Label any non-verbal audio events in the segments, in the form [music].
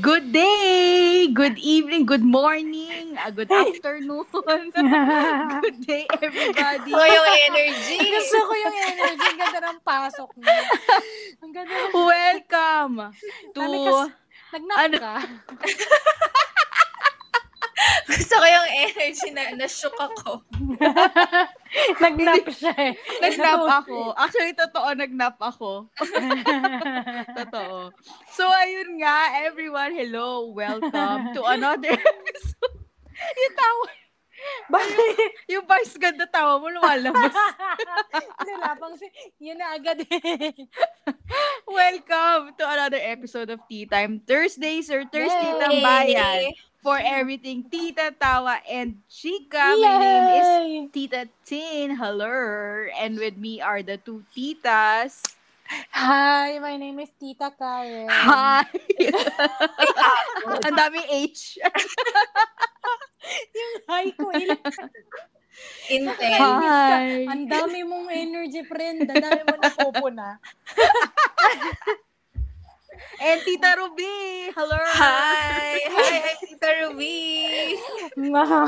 Good day, good evening, good morning, uh, good afternoon. [laughs] good day, everybody. Gusto ko yung energy. [laughs] Gusto ko yung energy. Ang ganda ng pasok mo. Ang ganda ng... Welcome to... Ano kas- Nagnap Ano? ka. [laughs] Gusto ko yung energy na na-shook ako. [laughs] Nagnap siya eh. Nagnap ako. Actually, totoo, nagnap ako. [laughs] Totoo. So, ayun nga, everyone, hello, welcome to another [laughs] episode. Yung tawa, [laughs] Bakit? yung vice ganda tawa mo lumalabas. [laughs] Wala pang si... Yun na agad eh. Welcome to another episode of Tea Time Thursdays or Thursday Yay! ng Bayan. For everything Tita Tawa and Chika. My name is Yay! Tita Tin. Hello. And with me are the two titas. Hi, my name is Tita Karen. Hi. [laughs] Ang daming H. [laughs] Yung hi ko. Intense. Hi. Ang dami mong energy, friend. Ang dami mo napupuna. [laughs] And Tita Ruby. Hello. Hi! Hi, I'm Tita Ruby! Mga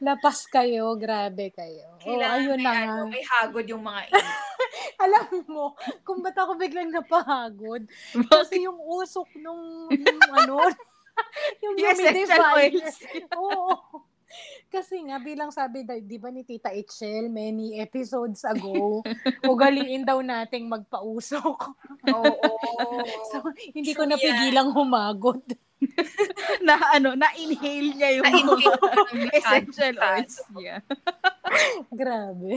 lapas kayo. Grabe kayo. Oh, Kailangan ayun may, na ano, nga. may hagod yung mga ina. [laughs] Alam mo, kung ba't ako biglang napahagod? [laughs] Kasi yung usok nung, yung ano, [laughs] yung Yung essential humidifier. oils. Oo. Kasi nga, bilang sabi, di ba ni Tita Echel, many episodes ago, [laughs] ugaliin daw nating magpausok. Oo. [laughs] So, hindi ko napigilang humagod. [laughs] na ano, na-inhale niya yung Na-inhale essential oils niya. Grabe.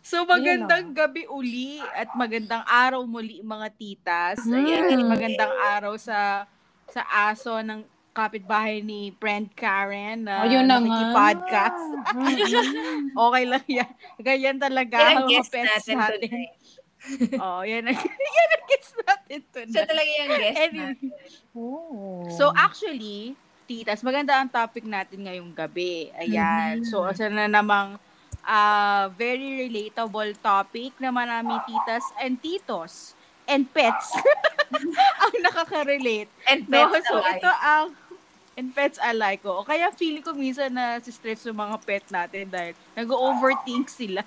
So magandang gabi uli at magandang araw muli mga titas. Mm. Ayan, magandang araw sa sa aso ng kapitbahay ni friend Karen na Ayun na nga. podcast. Mm. [laughs] Okay lang yan. Ganyan talaga Yan ang guest natin natin. tonight. [laughs] oh, yan ang, [laughs] yan ang guest natin Siya tonight. talaga yung guest Anyway, natin. Oh. So actually, titas, maganda ang topic natin ngayong gabi. Ayan. Mhm. So asa na namang ah, very relatable topic naman namin titas and titos and pets ang nakaka-relate. And No, pets so alike. ito ang and pets alike ko. Kaya feeling ko minsan na si stress yung mga pet natin dahil nag-overthink sila.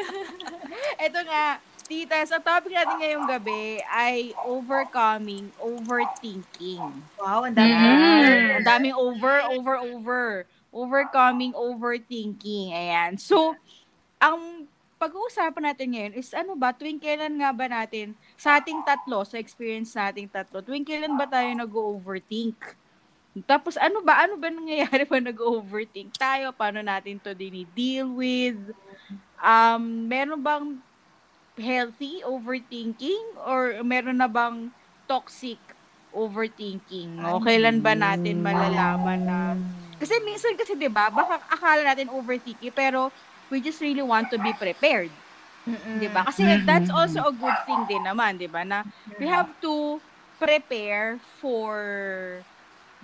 [laughs] ito nga, titas, ang topic natin ngayong gabi ay overcoming overthinking. Wow, ang dami. Mm. Ang daming over, over, over. Overcoming, overthinking. Ayan. So, ang pag-uusapan natin ngayon is ano ba, tuwing kailan nga ba natin, sa ating tatlo, sa experience nating tatlo, tuwing kailan ba tayo nag-overthink? Tapos ano ba, ano ba nangyayari [laughs] pa nag-overthink tayo? Paano natin to dini-deal with? Um, meron bang healthy overthinking or meron na bang toxic overthinking? O kailan ba natin malalaman na kasi minsan kasi 'di ba, baka akala natin overthinking pero we just really want to be prepared, Mm-mm. 'di ba? Kasi that's also a good thing din naman, 'di ba? Na we have to prepare for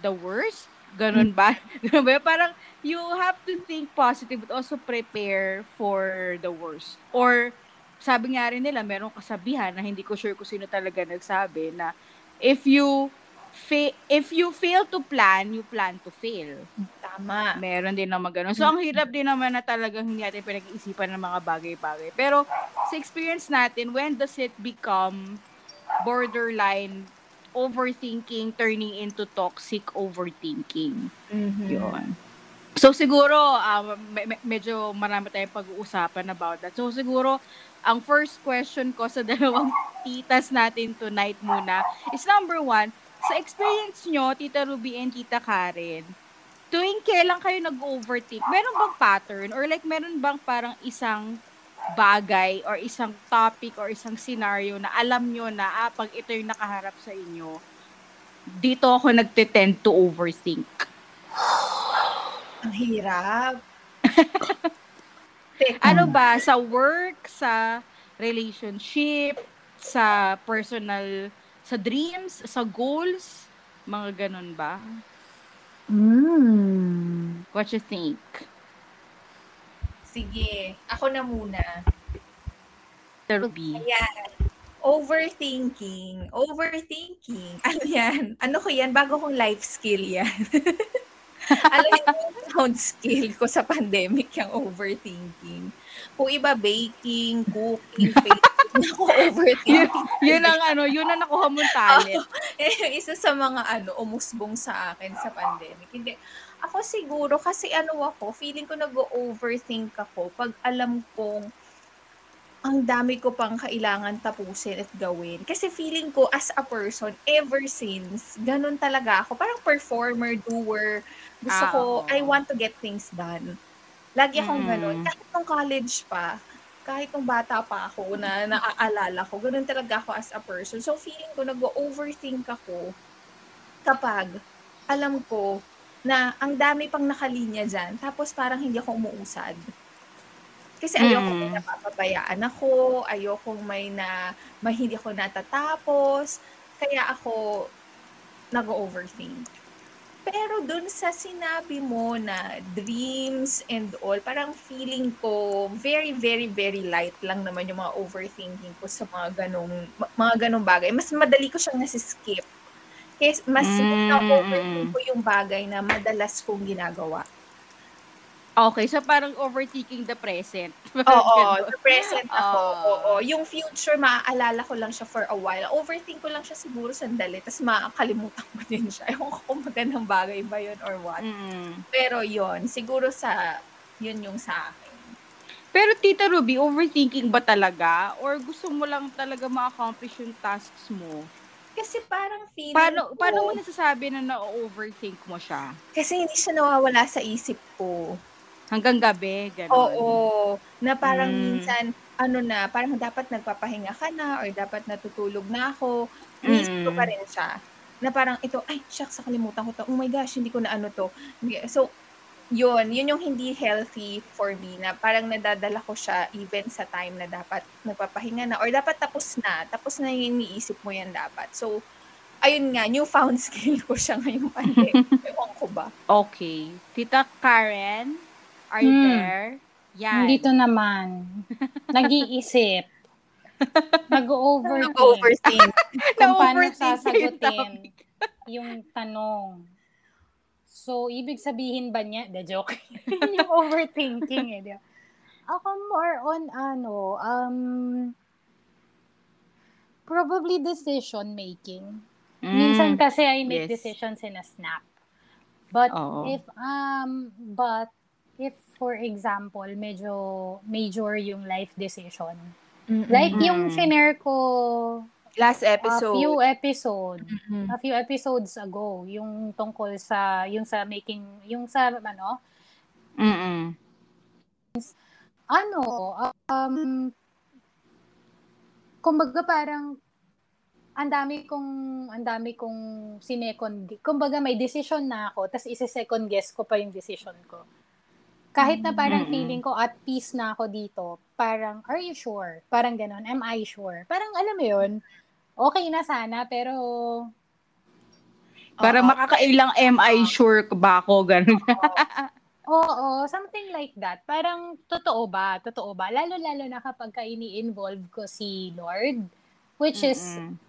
the worst. Ganun ba? [laughs] Ganun ba? Parang you have to think positive but also prepare for the worst. Or sabi nga rin nila, merong kasabihan na hindi ko sure kung sino talaga nagsabi na if you fa- if you fail to plan, you plan to fail. Tama. Meron din naman ganun. So, ang hirap din naman na talagang hindi natin pinag-iisipan ng mga bagay-bagay. Pero, sa experience natin, when does it become borderline overthinking turning into toxic overthinking? Mhm. Yun. So, siguro, um, me- medyo marami tayong pag-uusapan about that. So, siguro, ang first question ko sa [laughs] dalawang titas natin tonight muna is number one, sa experience nyo, Tita Ruby and Tita Karen, tuwing kailan kayo nag-overthink, meron bang pattern or like meron bang parang isang bagay or isang topic or isang scenario na alam nyo na ah, pag ito yung nakaharap sa inyo, dito ako nagte-tend to overthink. [sighs] Ang hirap. [laughs] Ano ba, sa work, sa relationship, sa personal, sa dreams, sa goals, mga ganun ba? Mm. What you think? Sige, ako na muna. Ruby. Ayan. Overthinking. Overthinking. [laughs] Ano yan? Ano ko yan? Bago kong life skill yan. [laughs] Alam niyo yung sound skill ko sa pandemic, yung overthinking. Kung iba, baking, cooking, [laughs] baking, ako overthinking. yun ang ano, yun ang nakuha mong talent. Eh, isa sa mga ano, umusbong sa akin sa pandemic. Hindi. Ako siguro, kasi ano ako, feeling ko nag-overthink ako pag alam kong ang dami ko pang kailangan tapusin at gawin. Kasi feeling ko as a person, ever since, ganun talaga ako. Parang performer, doer. Gusto Ah, ko, oo. I want to get things done. Lagi akong Mm. ganun. Kahit nung college pa, kahit nung bata pa ako na naaalala ko, ganun talaga ako as a person. So feeling ko, nag-overthink ako kapag alam ko na ang dami pang nakalinya dyan, tapos parang hindi ako umuusad. Kasi ayoko Mm. may napapabayaan ako, ayoko may na, may hindi ako natatapos, kaya ako nag-overthink. Pero dun sa sinabi mo na dreams and all, parang feeling ko very, very, very light lang naman yung mga overthinking ko sa mga ganong, mga ganong bagay. Mas madali ko siyang nasiskip. Kasi mas Mm, na-overthink ko yung bagay na madalas kong ginagawa. Okay, so parang overthinking the present. [laughs] Oo, the present ako. Ah. Oo, yung future, maaalala ko lang siya for a while. Overthink ko lang siya siguro sandali, tapos makakalimutan ko din siya. [laughs] Ewan ko kung magandang bagay ba yun or what. Mm. Pero yun, siguro sa, yun yung sa akin. Pero Tita Ruby, overthinking ba talaga? Or gusto mo lang talaga ma-accomplish yung tasks mo? Kasi parang feeling Paano, ko, paano mo nasasabi na na-overthink mo siya? kasi hindi siya nawawala sa isip ko. Hanggang gabi, gano'n. Oo, na parang Mm. minsan, ano na, parang dapat nagpapahinga ka na or dapat natutulog na ako. Inisip ko Mm. pa rin siya. Na parang ito, ay, shucks, nakalimutan ko to. Oh my gosh, hindi ko na ano to. So, yun, yun yung hindi healthy for me na parang nadadala ko siya even sa time na dapat nagpapahinga na or dapat tapos na. Tapos na yung iniisip mo yan dapat. So, ayun nga, newfound [laughs] skill ko siya ngayong pandemic. [laughs] Ewan ko ba? Okay. Tita Karen, are you Hmm. there? Yan. Dito naman. Nag-iisip. [laughs] Nag-overthink. Nag-overthink. Kung paano sasagutin yung tanong. So, ibig sabihin ba niya, the joke, [laughs] yung overthinking eh. di ba? Ako more on ano, um, probably decision making. Minsan Mm. kasi I make yes. decisions in a snap. But Oo. if um but if for example medyo major yung life decision. Like yung shinare ko Last a episode. few episode Mhm. a few episodes ago yung tungkol sa yung sa making yung sa ano Mm-mm. ano um kumbaga parang ang dami kong ang dami kong sinecond kumbaga may decision na ako tapos ise-second guess ko pa yung decision ko kahit na parang Mm-mm. feeling ko at peace na ako dito parang are you sure parang ganon am I sure parang alam mo yun okay na sana pero Para Oo. makakailang MI sure ba ako, gano'n. Oo, something like that. Parang totoo ba? Totoo ba? Lalo-lalo na kapag ka ini-involve ko si Lord, which is Mm-mm.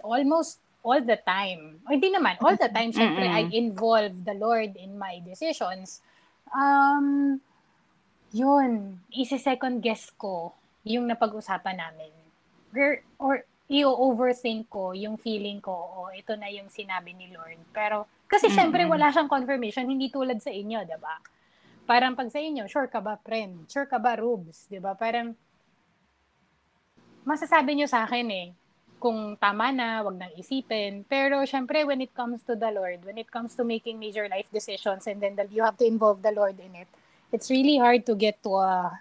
almost all the time. O hindi naman, all the time, syempre, Mm-mm. I involve the Lord in my decisions. Um, yun, isi-second guess ko yung napag-usapan namin. Or, or i-overthink ko yung feeling ko, o ito na yung sinabi ni Lord. Pero, kasi syempre, Mm-mm. wala siyang confirmation, hindi tulad sa inyo, 'di ba? Parang pag sa inyo, sure ka ba, friend? Sure ka ba, Rubes? 'Di ba? Parang, masasabi nyo sa akin eh, kung tama na, wag nang isipin. Pero syempre, when it comes to the Lord, when it comes to making major life decisions and then the, you have to involve the Lord in it, it's really hard to get to a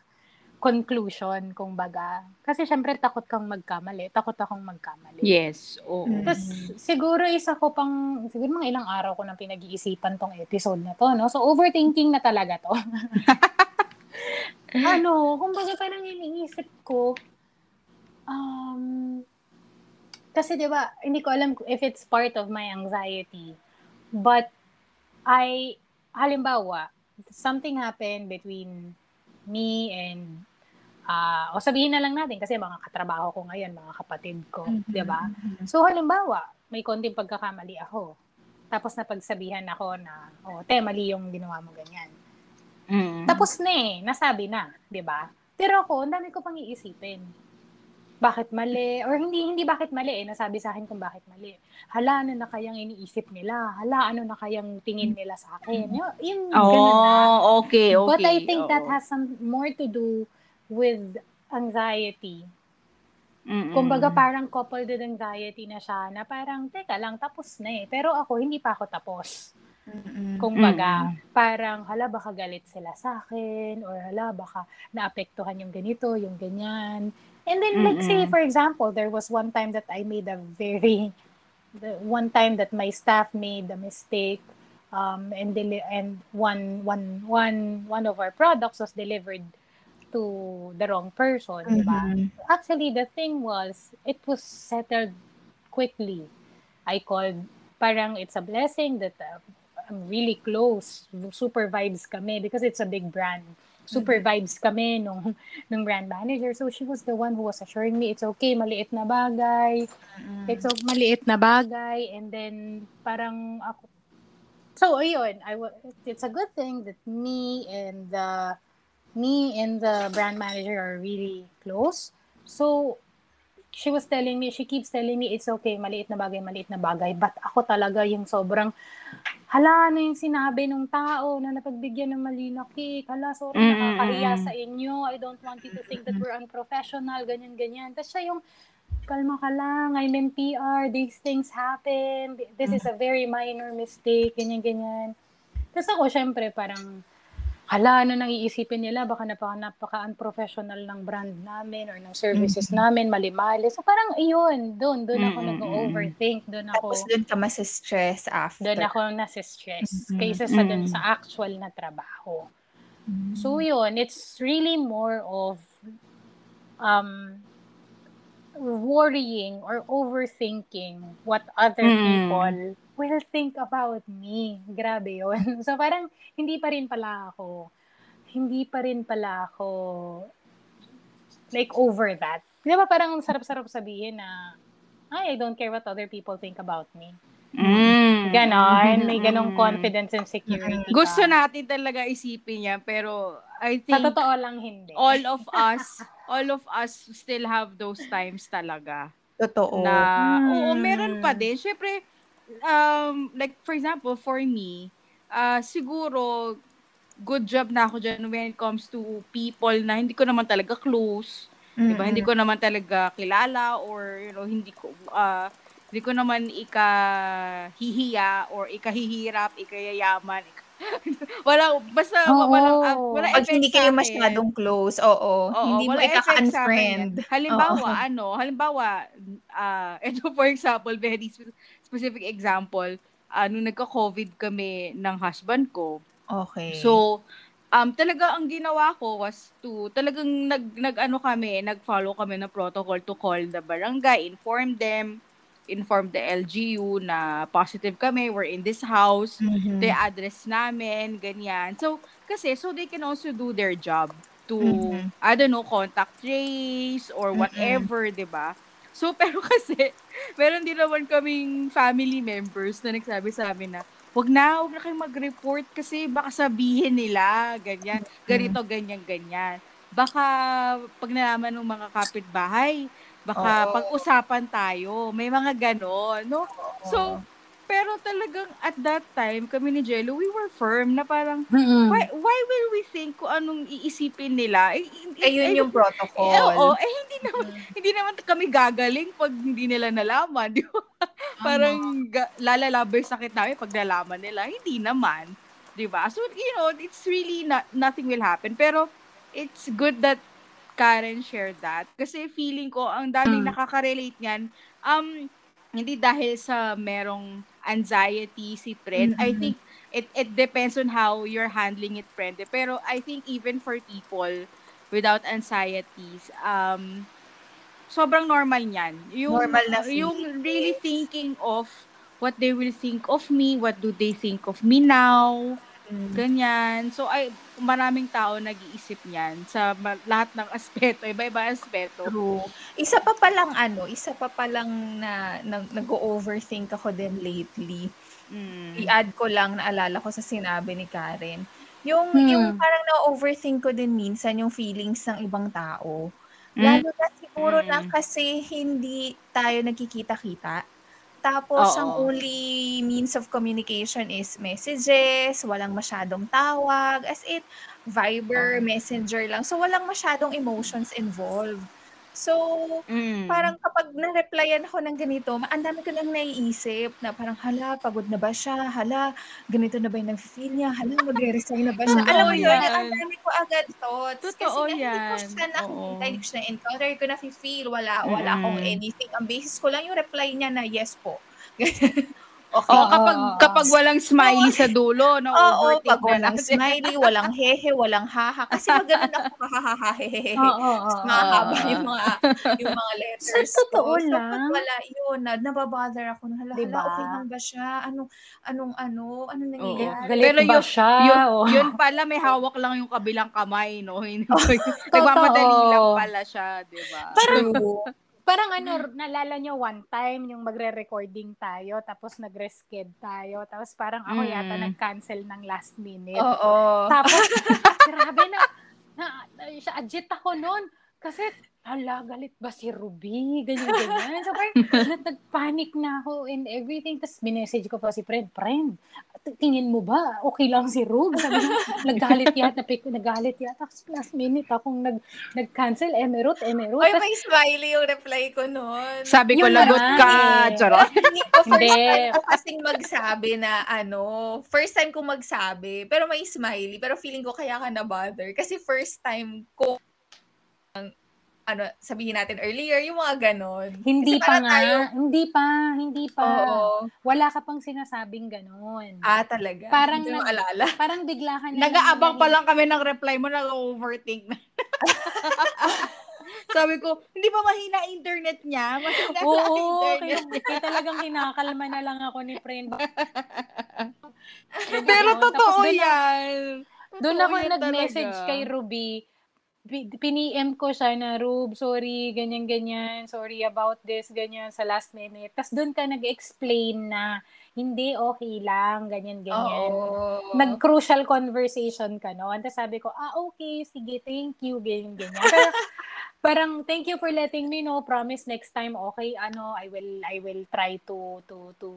conclusion, kung baga. Kasi syempre, takot kang magkamali. Takot akong magkamali. Yes, oo. Mm. Tapos, siguro isa ko pang, siguro mga ilang araw ko nang pinag-iisipan tong episode na to, no? So, overthinking na talaga to. [laughs] ano, kumbaga parang iniisip ko, um, kasi di ba, hindi ko alam if it's part of my anxiety, but I, halimbawa, something happened between me and ah, o sabihin na lang natin kasi mga katrabaho ko ngayon, mga kapatid ko, Mhm. 'di ba? Mhm. So halimbawa, may konting pagkakamali ako. Tapos napagsabihan ako na, oh, te, mali yung ginawa mo ganyan. Mm. Tapos na eh, nasabi na, 'di ba? Pero ako, ang dami ko pang iisipin. Bakit mali? Or hindi hindi bakit mali eh, nasabi sa akin kung bakit mali. Hala, ano na kayang iniisip nila? Hala, ano na kayang tingin nila sa akin? Yung, yung ganun na. Oh, okay, okay. But I think that oo. has some more to do with anxiety. Mm-mm. Kumbaga parang coupled with anxiety na siya na parang, teka lang, tapos na eh. Pero ako, hindi pa ako tapos. Mhm. Kumbaga, parang, hala, baka galit sila sa akin, or hala, baka naapektuhan yung ganito, yung ganyan. And then, like, say, Mm-mm. for example, there was one time that I made a very, the one time that my staff made a mistake, um, and deli- and one, one, one, one of our products was delivered to the wrong person? Mhm. Actually, the thing was, it was settled quickly. I called, parang it's a blessing that uh, I'm really close. Super vibes kami because it's a big brand. Super vibes kami nung, [laughs] nung brand manager. So she was the one who was assuring me, it's okay, maliit na bagay. Mhm. It's a maliit na bagay. And then, parang ako, so ayun, I wa- it's a good thing that me and the me and the brand manager are really close. So she was telling me, she keeps telling me it's okay, maliit na bagay, maliit na bagay. But ako talaga yung sobrang hala na yung sinabi ng tao na napagbigyan ng mali na cake. Hala, sorry, Mm, mm, nakakahiya mm. sa inyo. I don't want you to think that we're unprofessional, ganyan, ganyan. Tapos siya yung, kalma ka lang, I'm in PR, these things happen, this is a very minor mistake, ganyan, ganyan. Tapos ako, syempre, parang, hala, ano nang iisipin nila, baka napaka, napaka-unprofessional ng brand namin or ng services namin, mali-mali. So parang, ayun, doon, doon ako Mm, mm, nag-overthink, doon ako, Tapos doon ka mas-stress after. doon ako nasi-stress, Mm, kaysa sa mm. sa actual na trabaho. Mhm. So yun, it's really more of um worrying or overthinking what other Mm. people will think about me. Grabe yun. [laughs] So parang hindi pa rin pala ako hindi pa rin pala ako like over that. Di ba parang sarap-sarap sabihin na ay, I don't care what other people think about me. Mm. Ganon. May Mm. ganong confidence and security ka. Gusto natin talaga isipin yan, pero I Sa think totoo lang hindi. all of us, all of us still have those times talaga. Totoo. Na, Mm. oo, meron pa din. Siyempre, um, like for example, for me, ah siguro, good job na ako dyan when it comes to people na hindi ko naman talaga close. Mm-mm. Diba? Hindi ko naman talaga kilala or you know, hindi ko ah hindi ko naman ikahihiya or ikahihirap, ikayayaman. Ika... [laughs] wala basta Oo. wala ah, wala Pag hindi kayo masyadong close, oo. Oo, hindi mo yan. Halimbawa, ano, halimbawa, ah [laughs] ito for example, very spe- specific example, ah nung nagka-COVID kami ng husband ko, Okay. So, um, talaga ang ginawa ko was to, talagang nag, nag ano kami, nag-follow kami ng protocol to call the barangay, inform them, inform the LGU na positive kami, we're in this house, Mhm. the address namin, ganyan. So, kasi, so they can also do their job to, Mhm. I don't know, contact trace or whatever, di ba? So, [laughs] pero kasi, meron din naman kaming family members na nagsabi sa amin na, wag na, wag na kayong mag-report kasi baka sabihin nila, ganyan, ganito, ganyan, ganyan. Baka pag nalaman ng mga kapitbahay, baka Oo. pag-usapan tayo. May mga ganon, no? So, pero talagang at that time, kami ni Jello, we were firm na parang, Mm-mm. why, why will we think kung anong iisipin nila? Eh, eh, Ayun eh, yung protocol. eh, oo, eh, hindi naman, hindi naman kami gagaling pag hindi nila nalaman, [laughs] di ba? Parang ga- lalalabay sakit namin pag nalaman nila. Hindi naman, di ba? So, you know, it's really not, nothing will happen. Pero, it's good that Karen shared that. Kasi feeling ko, ang daming Mm. nakaka-relate niyan. Um, hindi dahil sa merong anxiety si friend. I Mhm. think it it depends on how you're handling it, friend. Pero I think even for people without anxieties, um, sobrang normal niyan. Yung, Normal na yung really thinking of what they will think of me, what do they think of me now, Mm. ganyan. So I maraming tao nag-iisip niyan sa lahat ng aspeto, [laughs] iba-iba aspeto. True. Isa pa palang ano, isa pa palang na, na nag-overthink ako din lately. Mm. I-add ko lang, naalala ko sa sinabi ni Karen. Yung, Hmm. yung parang na-overthink ko din minsan yung feelings ng ibang tao. Lalo na siguro na Mm. kasi hindi tayo nagkikita-kita. Tapos, Oo. ang only means of communication is messages, walang masyadong tawag, as in, Viber, Messenger lang. So, walang masyadong emotions involved. So, Mm. parang kapag na-replyan ako ng ganito, ang dami ko nang naiisip na parang, hala, pagod na ba siya? Hala, ganito na ba yung nag-feel niya? Hala, magre-resign na ba siya? Totoo Alam mo yun, yan. ang dami ko agad thoughts. Totoo kasi nga, hindi ko yan. siya nakikita, Oo. hindi ko siya na-encounter, ko na-feel, wala, wala akong Mm-mm. anything. Ang basis ko lang yung reply niya na yes po. [laughs] okay. Oh, kapag kapag walang smiley sa dulo, no, Oo, overthink pag na walang lang. smiley, walang hehe, walang haha. Kasi maganon ako, hahahahehehe. [laughs] Oo, oo, oo. mahaba yung mga yung mga letters Sa totoo. So, lang. pag wala yun, na, nababother ako na, hala, Diba? hala, okay lang ba siya? Anong, anong, ano, Oo. nangyayari? Galit Pero ba yun- siya? Yun, yun pala, may hawak lang yung kabilang kamay, no? [laughs] [laughs] Nagmamadali lang pala siya, di ba? Parang ano, nalala nyo one time, yung magre-recording tayo, tapos nag-resked tayo, tapos parang ako Mm. yata nag-cancel ng last minute. Oo. Tapos, [laughs] grabe na, na, na siya, agit ako noon. Kasi, hala, galit ba si Ruby? Ganyan, ganyan. So, parang, [laughs] nag- nag-panic na ako and everything. Tapos, minessage ko pa si friend, friend, tingin mo ba, okay lang si Rub? Sabi niya, naggalit yata, pick, naggalit yata. Tapos, last minute, akong nag, nag-cancel, emerot, emerot. Ay, Tapos, may smiley yung reply ko noon. Sabi ko, lagot ka. eh. Charot. Hindi ko first Hindi. time ko kasing magsabi na ano, first time ko magsabi, pero may smiley, pero feeling ko kaya ka na bother kasi first time ko ano, sabihin natin earlier, yung mga ganon. hindi Kasi pa nga, tayo- hindi pa, hindi pa. Oo. Wala ka pang sinasabing ganon. Ah, talaga. Parang Hindi ko maalala. Parang bigla ka na. Nag-aabang pa lang kami ng reply mo, nag-overthink na. [laughs] Sabi ko, hindi ba mahina internet niya? Mahina Oo, [laughs] kaya, internet niya. kaya talagang kinakalma na lang ako ni friend. [laughs] Pero totoo na- yan. Doon ako nag-message talaga. kay Ruby. Pi- Pini-M ko siya na, Rub, sorry, ganyan-ganyan. Sorry about this, ganyan, sa last minute. Tapos doon ka nag-explain na, hindi, okay lang, ganyan-ganyan. Nag-crucial conversation ka noon. Tapos sabi ko, ah, okay, sige, thank you, ganyan-ganyan. Pero, [laughs] parang, thank you for letting me know. Promise next time, okay, ano, I will, I will try to, to, to,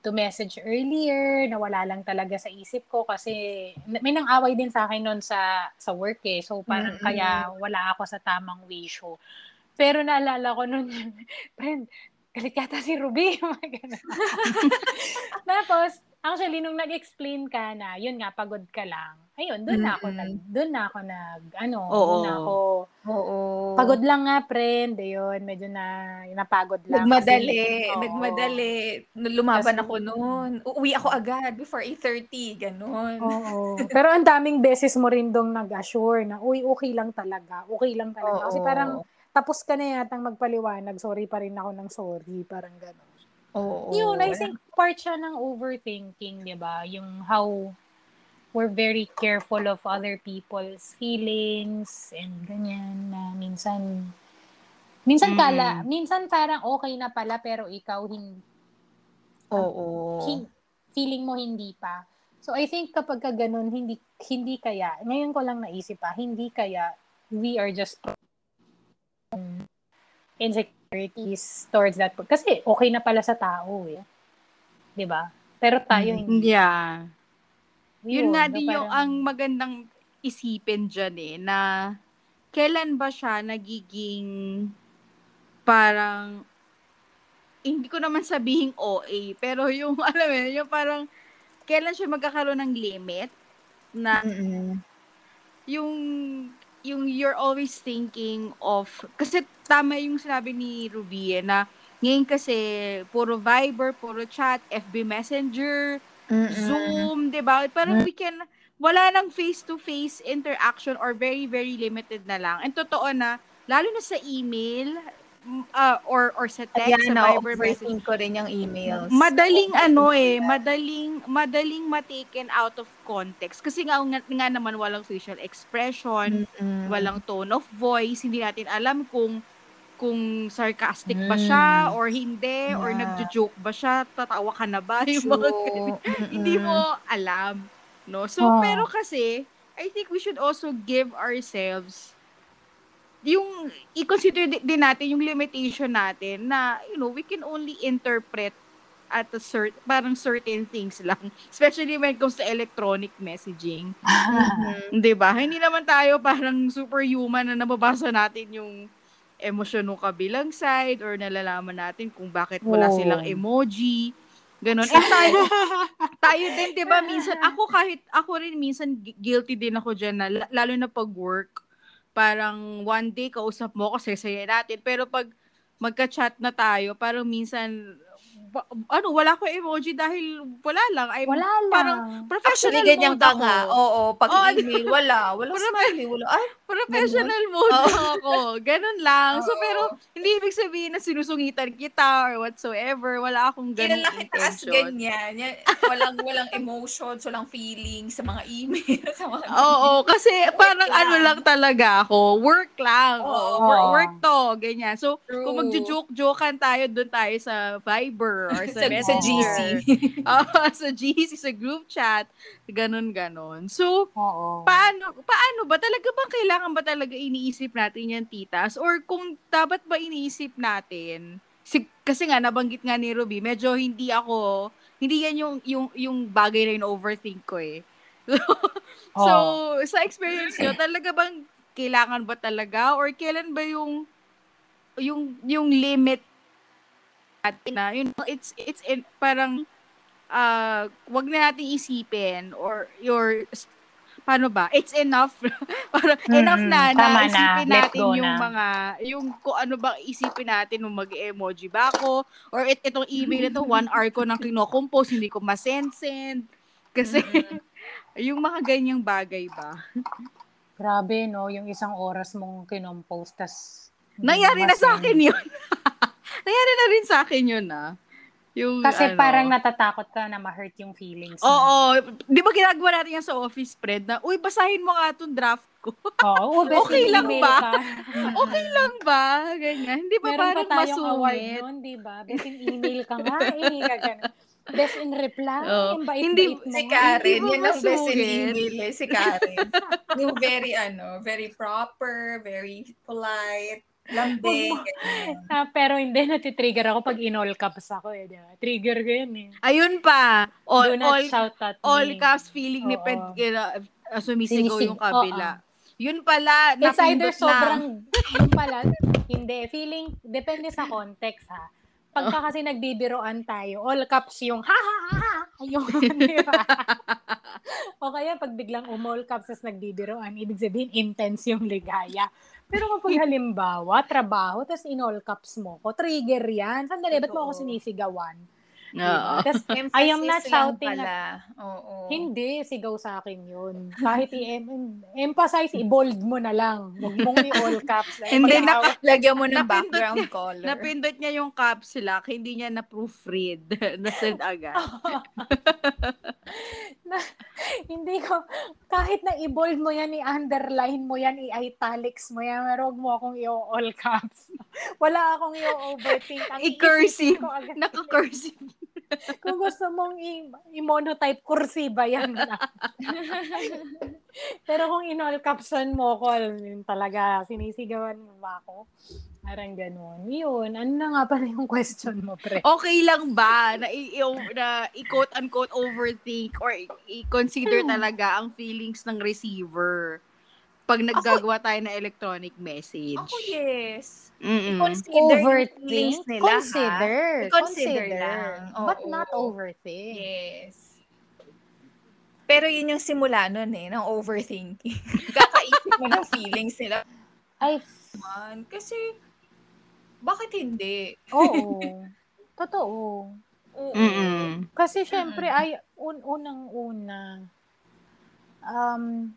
to message earlier na wala lang talaga sa isip ko kasi may nang away din sa akin noon sa sa work eh. So parang Mm-mm. kaya wala ako sa tamang ratio. Pero naalala ko noon, [laughs] friend, galit yata si Ruby. [laughs] [laughs] Tapos, actually, nung nag-explain ka na, yun nga, pagod ka lang. Ayun, doon na ako nag, doon na ako nag, ano, Oo. doon na ako, Oo. pagod lang nga, friend. Ayun, medyo na, napagod lang. Nagmadali. Kasi- oo. nagmadali. Lumaban Kasi- ako noon. Uuwi ako agad before 8.30. Ganon. Oo. [laughs] Pero ang daming beses mo rin dong nag-assure na, uy, okay lang talaga. Okay lang talaga. Kasi Oo. parang, tapos ka na yatang magpaliwanag, sorry pa rin ako ng sorry. Parang gano'n. Oo. Yun, I think part siya ng overthinking, di ba? Yung how we're very careful of other people's feelings and ganyan na minsan minsan Mm. kala, minsan parang okay na pala pero ikaw hindi Oo. hin- feeling mo hindi pa. So I think kapag ka ganun, hindi hindi kaya, ngayon ko lang naisip pa, hindi kaya we are just insecurities towards that. Kasi okay na pala sa tao eh. 'Di ba? Pero tayo Mm, hindi. Yeah. Yun nga no, din yung parang- ang magandang isipin dyan eh, na kailan ba siya nagiging parang hindi ko naman sabihing OA, pero yung [laughs] alam mo, yun, yung parang kailan siya magkakaroon ng limit na Mm-mm. yung yung you're always thinking of kasi tama yung sinabi ni Ruby eh, na ngayon kasi puro Viber, puro chat, FB Messenger, Mm-mm. Zoom, 'di ba? Parang we can wala nang face-to-face interaction or very very limited na lang. And totoo na lalo na sa email, uh, or or sa text Ayan, sa Viber message overthink ko rin yung emails. madaling ano eh, madaling madaling ma-taken out of context kasi nga, nga, nga naman walang facial expression, Mm-mm. walang tone of voice, hindi natin alam kung kung sarcastic ba siya Mm. or hindi or Yeah. nagjo-joke ba siya, tatawa ka na ba yung mga [laughs] hindi mo alam, no? So Oh. pero kasi I think we should also give ourselves yung i-consider di- din natin yung limitation natin na you know we can only interpret at a cert parang certain things lang [laughs] especially when it comes to electronic messaging Mhm. [laughs] 'di ba hindi naman tayo parang superhuman na nababasa natin yung emosyon ng kabilang side or nalalaman natin kung bakit wala Oo. silang emoji Ganon. Eh, [laughs] tayo, tayo din, di ba, minsan, ako kahit, ako rin minsan gu- guilty din ako dyan, na, la- lalo na pag work, parang one day kausap mo kasi saya natin, pero pag magka-chat na tayo, parang minsan, ano, wala ko emoji dahil wala lang. I'm Wala lang. Parang professional Actually, ganyan mode ka ako. nga. Oo, pag Oo, email, wala. Wala Pero- smiley. Wala. Ay, Professional mode lang ako. Ganun lang. So, Oo. pero, hindi ibig sabihin na sinusungitan kita or whatsoever. Wala akong ganung Kailan kita as ganyan. Yan, walang, walang emotions, walang feelings sa mga email. [laughs] sa mga [laughs] Oo, kasi parang lang. ano lang talaga ako, work lang. Oo, work, work to, ganyan. So, True. kung magjo-joke-jokean tayo, doon tayo sa Viber or sa, sa, sa Messenger. GC. [laughs] Oo, sa GC, sa group chat, ganun-ganon. So, Oo. paano, paano ba? Talaga bang kailangan ba talaga iniisip natin yan, titas? Or kung dapat ba iniisip natin, si, kasi nga, nabanggit nga ni Ruby, medyo hindi ako, hindi yan yung, yung, yung bagay na yung overthink ko eh. [laughs] So, sa experience nyo, talaga bang kailangan ba talaga? Or kailan ba yung, yung, yung limit natin na, yun, it's, it's in, parang, uh, wag na natin isipin or your paano ba? It's enough. [laughs] Parang Mm, enough na na na. isipin Let natin yung na. mga yung kung ano ba isipin natin nung mag-emoji ba ako or it, itong email na to one hour ko nang kino-compose hindi ko ma-send kasi [laughs] yung mga ganyang bagay ba. Grabe, no? Yung isang oras mong kinompose, tas... Nangyari na sa akin yun. Nangyari na rin sa akin yun ah. Yung, Kasi ano, parang natatakot ka na ma-hurt yung feelings. Oo. Di ba ginagawa natin yan sa office spread na, uy, basahin mo nga itong draft ko. Oo, [laughs] best Okay lang ba? ka. [laughs] okay lang ba? Ganyan. Hindi ba Meron pa parang tayong award nun, di ba? Best in email ka nga, eh. Kagano. Best in reply. Yung bait-bait Hindi- mo Si. Karen, Hindi mo yan ang best in email eh, si Karen. yung very, ano, very proper, very polite, lambing. ganyan. [laughs] Ah, pero hindi, natitrigger ako pag in-all caps ako eh. Di ba? Trigger ko yun eh. Ayun pa. All, Do not all, shout at all me. caps feeling ni Oo. Ped, kina- uh, sumisigaw Sinisig- yung kabila. Yun pala, It's either napindot sobrang, [laughs] na. yung pala, hindi, feeling, depende sa context ha. Pagka kasi nagbibiroan tayo, all caps yung ha ha ha ha, yung, [laughs] di ba? o kaya pag biglang umall caps as nagbibiroan, ibig sabihin intense yung ligaya. Pero kapag halimbawa, trabaho, tas in all caps mo ko, trigger yan. Sandali, ba't mo ako sinisigawan? Oo. [laughs] Emphasis I am not shouting pala. Oo. hindi, sigaw sa akin yun. Kahit i-emphasize, i-bold mo na lang. Huwag mong [laughs] i-all caps. Hindi, Pag- na- Lagyan mo ng background color. Napindot niya yung caps lock, hindi niya na-proofread. [laughs] Na-send agad. na, hindi ko, kahit na i-bold mo yan, i-underline mo yan, i-italics mo yan, pero huwag mo akong i-all caps. Wala akong i-overthink. I-cursive. Naka-cursive. [laughs] Kung gusto mong i- i-monotype, kursiba yan. [laughs] Pero kung in-all caption mo ko, yun talaga, sinisigawan mo ba ako? Parang ganun. Yun, ano na nga pala yung question mo, pre? Okay lang ba na, i- i- na i-quote unquote overthink or i-consider Hmm. talaga ang feelings ng receiver pag naggagawa tayo ng electronic message? Ako, yes. Mm-mm. Consider yung Overthink? feelings nila, ha? Consider. Consider lang. But Oo. not overthink. Yes. Pero yun yung simula nun eh, ng overthinking. [laughs] Kakaisip mo ng feelings nila. Ay, Man, kasi, bakit hindi? oo. [laughs] Totoo. Oo. Mm-mm. Kasi syempre, ay, un- unang-una, um,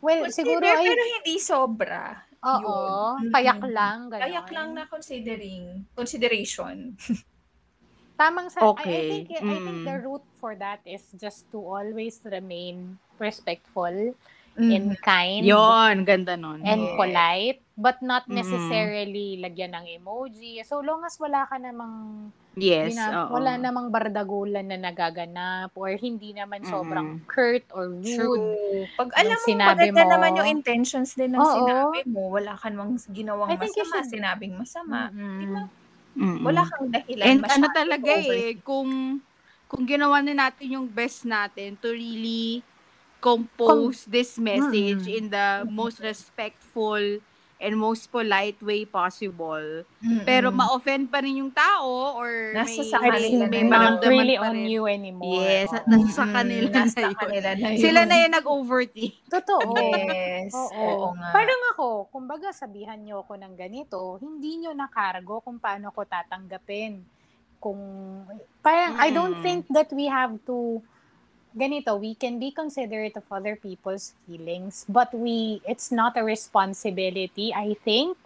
well, Consider, siguro ay, pero hindi sobra. Oo, Yun. payak lang. Ganon. Kayak lang na considering, consideration. [laughs] Tamang sa, I- I, Okay. think, I think Mm. the root for that is just to always remain respectful Mm. and kind. Yon, ganda nun. and Yes. polite, but not necessarily lagyan ng emoji. So long as wala ka namang yes, Gina- oo. wala namang bardagulan na nagaganap or hindi naman sobrang Mm-mm. curt or rude. True. Pag alam Yung mo, sinabi maganda mo- naman yung intentions din ng Oo. sinabi mo. Wala ka namang ginawang masama, should- sinabing masama. Mm-mm. Di ba? Mm-mm. Wala kang dahilan And ano masyadong talaga eh, kung kung ginawa na natin yung best natin to really compose this message Mm-mm. in the most respectful and most polite way possible. Mm-mm. Pero ma-offend pa rin yung tao or Nasa may, sa may, kanila may not really on rin. you anymore. Yes, Oo. nasa sa Mm, kanila nasa na yun. kanila na yun. Sila na yung nag-overthink. Totoo. Yes. Oo. Oo nga. Parang ako, kumbaga sabihan nyo ako ng ganito, hindi nyo nakargo kung paano ko tatanggapin. Kung, parang I don't Mm. think that we have to, ganito, we can be considerate of other people's feelings, but we, it's not a responsibility, I think,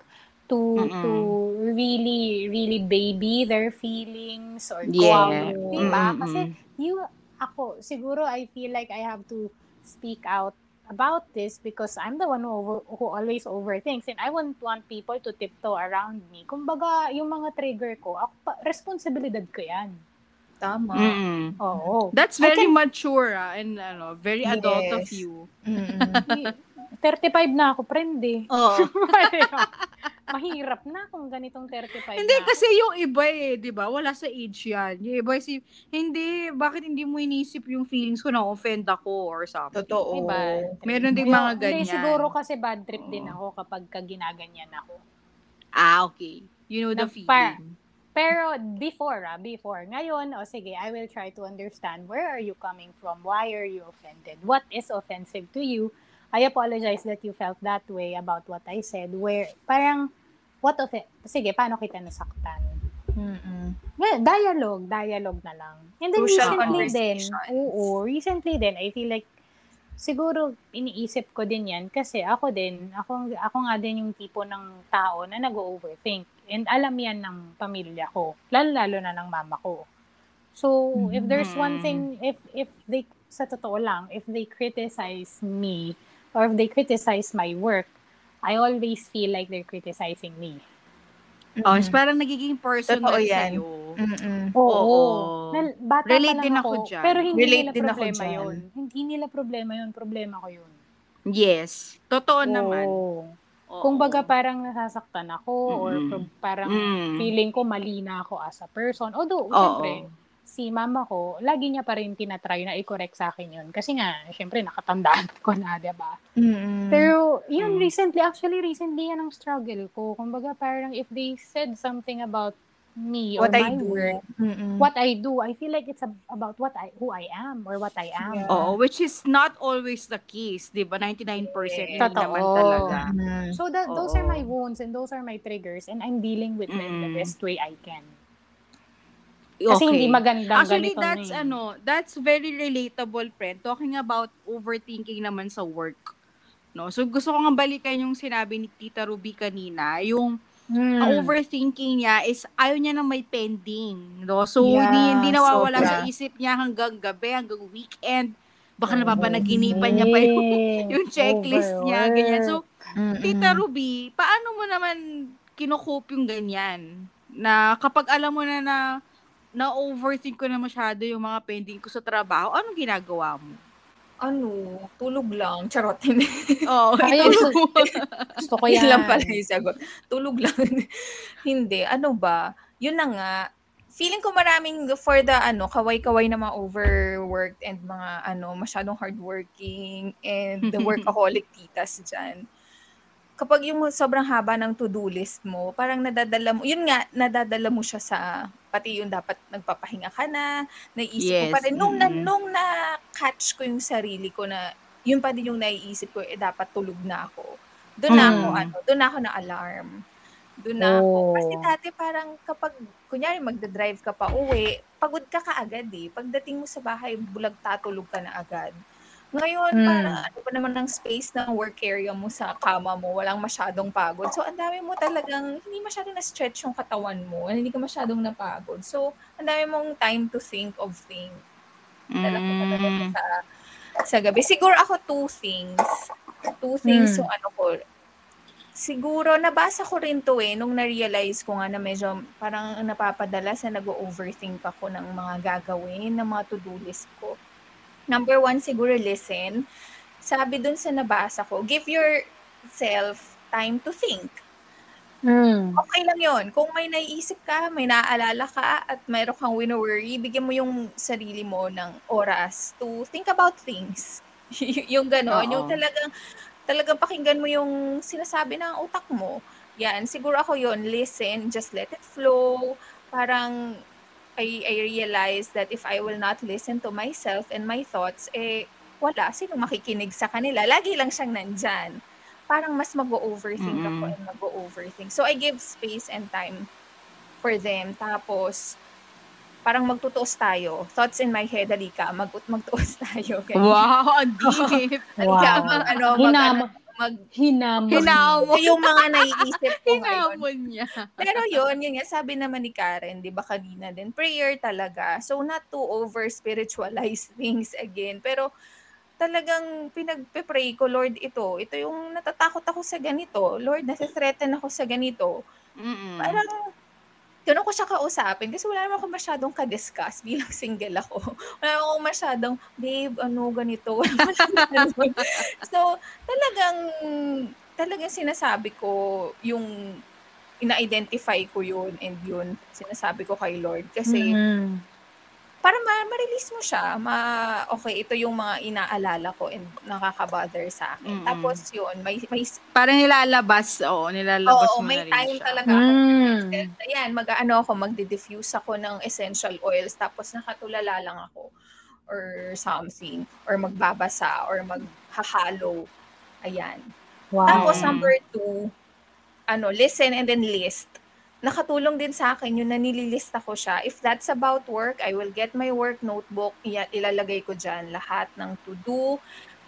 to Mm-mm. to really really baby their feelings or go Yes. out, diba? Kasi you ako siguro I feel like I have to speak out about this because I'm the one who over, who always overthinks and I wouldn't want people to tiptoe around me. Kumbaga, yung mga trigger ko, ako pa, responsibilidad ko 'yan. Tama. Mm-mm. Oo. That's very can- mature ah, and ano, very adult of Yes. you. Mm-mm. [laughs] 35 na ako, friend eh. Oo. [laughs] Mahirap na kung ganitong 35 Hindi, na. kasi yung iba eh, di ba? Wala sa age yan. Yung iba si, hindi, bakit hindi mo inisip yung feelings ko na offend ako or something? Totoo. Diba? Meron ding mga Hindi, ganyan. siguro kasi bad trip din ako kapag ka ginaganyan ako. Ah, okay. You know the Nagpa- feeling. Pero before, ah, before. Ngayon, o sige, I will try to understand where are you coming from? Why are you offended? What is offensive to you? I apologize that you felt that way about what I said. Where, parang, what of Sige, paano kita nasaktan? Mm-mm. Well, dialogue, dialogue na lang. And then Crucial recently din, oo, recently din, I feel like, siguro iniisip ko din yan kasi ako din, ako, ako nga din yung tipo ng tao na nag-overthink. And alam yan ng pamilya ko, lalo-lalo na ng mama ko. So, if there's one thing, if, if they, sa totoo lang, if they criticize me, or if they criticize my work, I always feel like they're criticizing me. Oh, it's parang nagiging personal Totoo yan. sa'yo. Mm-mm. Oo. Oo. Nal- bata Relate pa lang din ako, ako dyan. Pero hindi Relate nila din ako problema dyan. yun. Hindi nila problema yun. Problema ko yun. Yes. Totoo naman. Oo. Kung baga parang nasasaktan ako or Mm-mm. pro- parang Mm. feeling ko mali na ako as a person. Although, Oo. syempre, si mama ko, lagi niya pa rin tinatry na i-correct sa akin yun. Kasi nga, syempre, nakatandaan [laughs] ko na, di ba? Mm-mm. Pero, yun Mm. recently, actually recently yan ang struggle ko. Kumbaga parang if they said something about me or what I my do. work, Mm-mm. what I do, I feel like it's ab- about what I who I am or what I am. Yeah. Oo, which is not always the case, di ba? 99% Yes. hindi naman talaga. Mm. So that those are Oo. my wounds and those are my triggers and I'm dealing with them the Mm. best way I can. Kasi Okay. hindi magandang Actually, that's na eh. ano, that's very relatable, friend. Talking about overthinking naman sa work. No? So gusto ko nga balikan yung sinabi ni Tita Ruby kanina, yung Mm. ang overthinking niya is ayaw niya na may pending, no? So Yeah, hindi hindi nawawala sobra. sa isip niya hanggang gabi, hanggang weekend. Baka Oo. napapanaginipan niya pa yung, [laughs] yung checklist niya, ganyan. So, Mm-mm. Tita Ruby, paano mo naman kinukope yung ganyan? Na kapag alam mo na na na-overthink ko na masyado yung mga pending ko sa trabaho, anong ginagawa mo? Ano, tulog lang. Charot. [laughs] Oo, Ayun, ito. [laughs] Gusto ko yan. lang pala yung sagot. Tulog lang. [laughs] Hindi. Ano ba? Yun na nga. Feeling ko maraming for the ano, kaway-kaway na mga overworked and mga ano, masyadong hardworking and the workaholic titas dyan. Kapag yung sobrang haba ng to-do list mo, parang nadadala mo, yun nga, nadadala mo siya sa, pati yung dapat nagpapahinga ka na, naisip ko Yes, pa rin, nung, na, mm. nung na-catch ko yung sarili ko na, yun pa din yung naiisip ko, eh dapat tulog na ako. Doon na ako, Mm. ano, doon na ako na alarm. Doon na ako. Oh. Kasi dati parang kapag, kunyari magdadrive ka pa uwi, pagod ka kaagad eh. Pagdating mo sa bahay, bulag tatulog ka na agad. Ngayon, Mm. parang ano pa naman ang space ng work area mo sa kama mo, walang masyadong pagod. So, ang dami mo talagang, hindi masyadong na-stretch yung katawan mo, hindi ka masyadong napagod. So, ang dami mong time to think of things. Talaga talaga Mm. sa, sa gabi. Siguro ako two things. Two things Mm. yung ano ko. Siguro, nabasa ko rin to eh, nung na-realize ko nga na medyo parang napapadala sa nag-overthink ako ng mga gagawin, ng mga to-do list ko. Number one, siguro listen. Sabi dun sa nabasa ko, give yourself time to think. Mm. Okay lang yon Kung may naiisip ka, may naaalala ka, at mayroon kang wino-worry, bigyan mo yung sarili mo ng oras to think about things. [laughs] yung gano'n, yung talagang, talagang pakinggan mo yung sinasabi ng utak mo. Yan, siguro ako yon listen, just let it flow. Parang, I, I realize that if I will not listen to myself and my thoughts, eh, wala. Sino makikinig sa kanila? Lagi lang siyang nandyan. Parang mas mag-overthink ako Mm-mm. and mag-overthink. So, I give space and time for them. Tapos, parang magtutuos tayo. Thoughts in my head, halika, mag magtuos [laughs] tayo. Ganyan. Wow, ang [laughs] deep. Halika, Wow. mag, ano, mag, mag, Hinamon. Yung mga naiisip ko ngayon. Hinamon niya. Pero yun, yun nga, sabi naman ni Karen, di ba kanina din, prayer talaga. So, not to over-spiritualize [laughs] things again. Pero, talagang pinagpe-pray ko, Lord, ito, ito yung natatakot ako sa ganito. Lord, nasa-threaten ako sa ganito. Mm-mm. Parang, ganun ko siya kausapin kasi wala naman ako masyadong ka-discuss bilang [laughs] single ako. Wala naman ako masyadong, babe, ano, ganito. [laughs] So, talagang, talagang sinasabi ko yung ina-identify ko yun and yun sinasabi ko kay Lord kasi Mm. Para ma- ma-release mo siya, ma okay, ito yung mga inaalala ko and nakaka-bother sa akin. Mm-mm. Tapos yun, may may Parang nilalabas, oo, nilalabas Oo, mo may na rin time siya. talaga ako. Mm. Ayan, mag-ano ako, magde-diffuse ako ng essential oils tapos nakatulala lang ako or something or magbabasa or maghahalo. Ayan. Wow. Tapos Mm. number two, ano, listen and then list. Nakatulong din sa akin yun na nililista ko siya. If that's about work, I will get my work notebook, ilalagay ko dyan lahat ng to-do,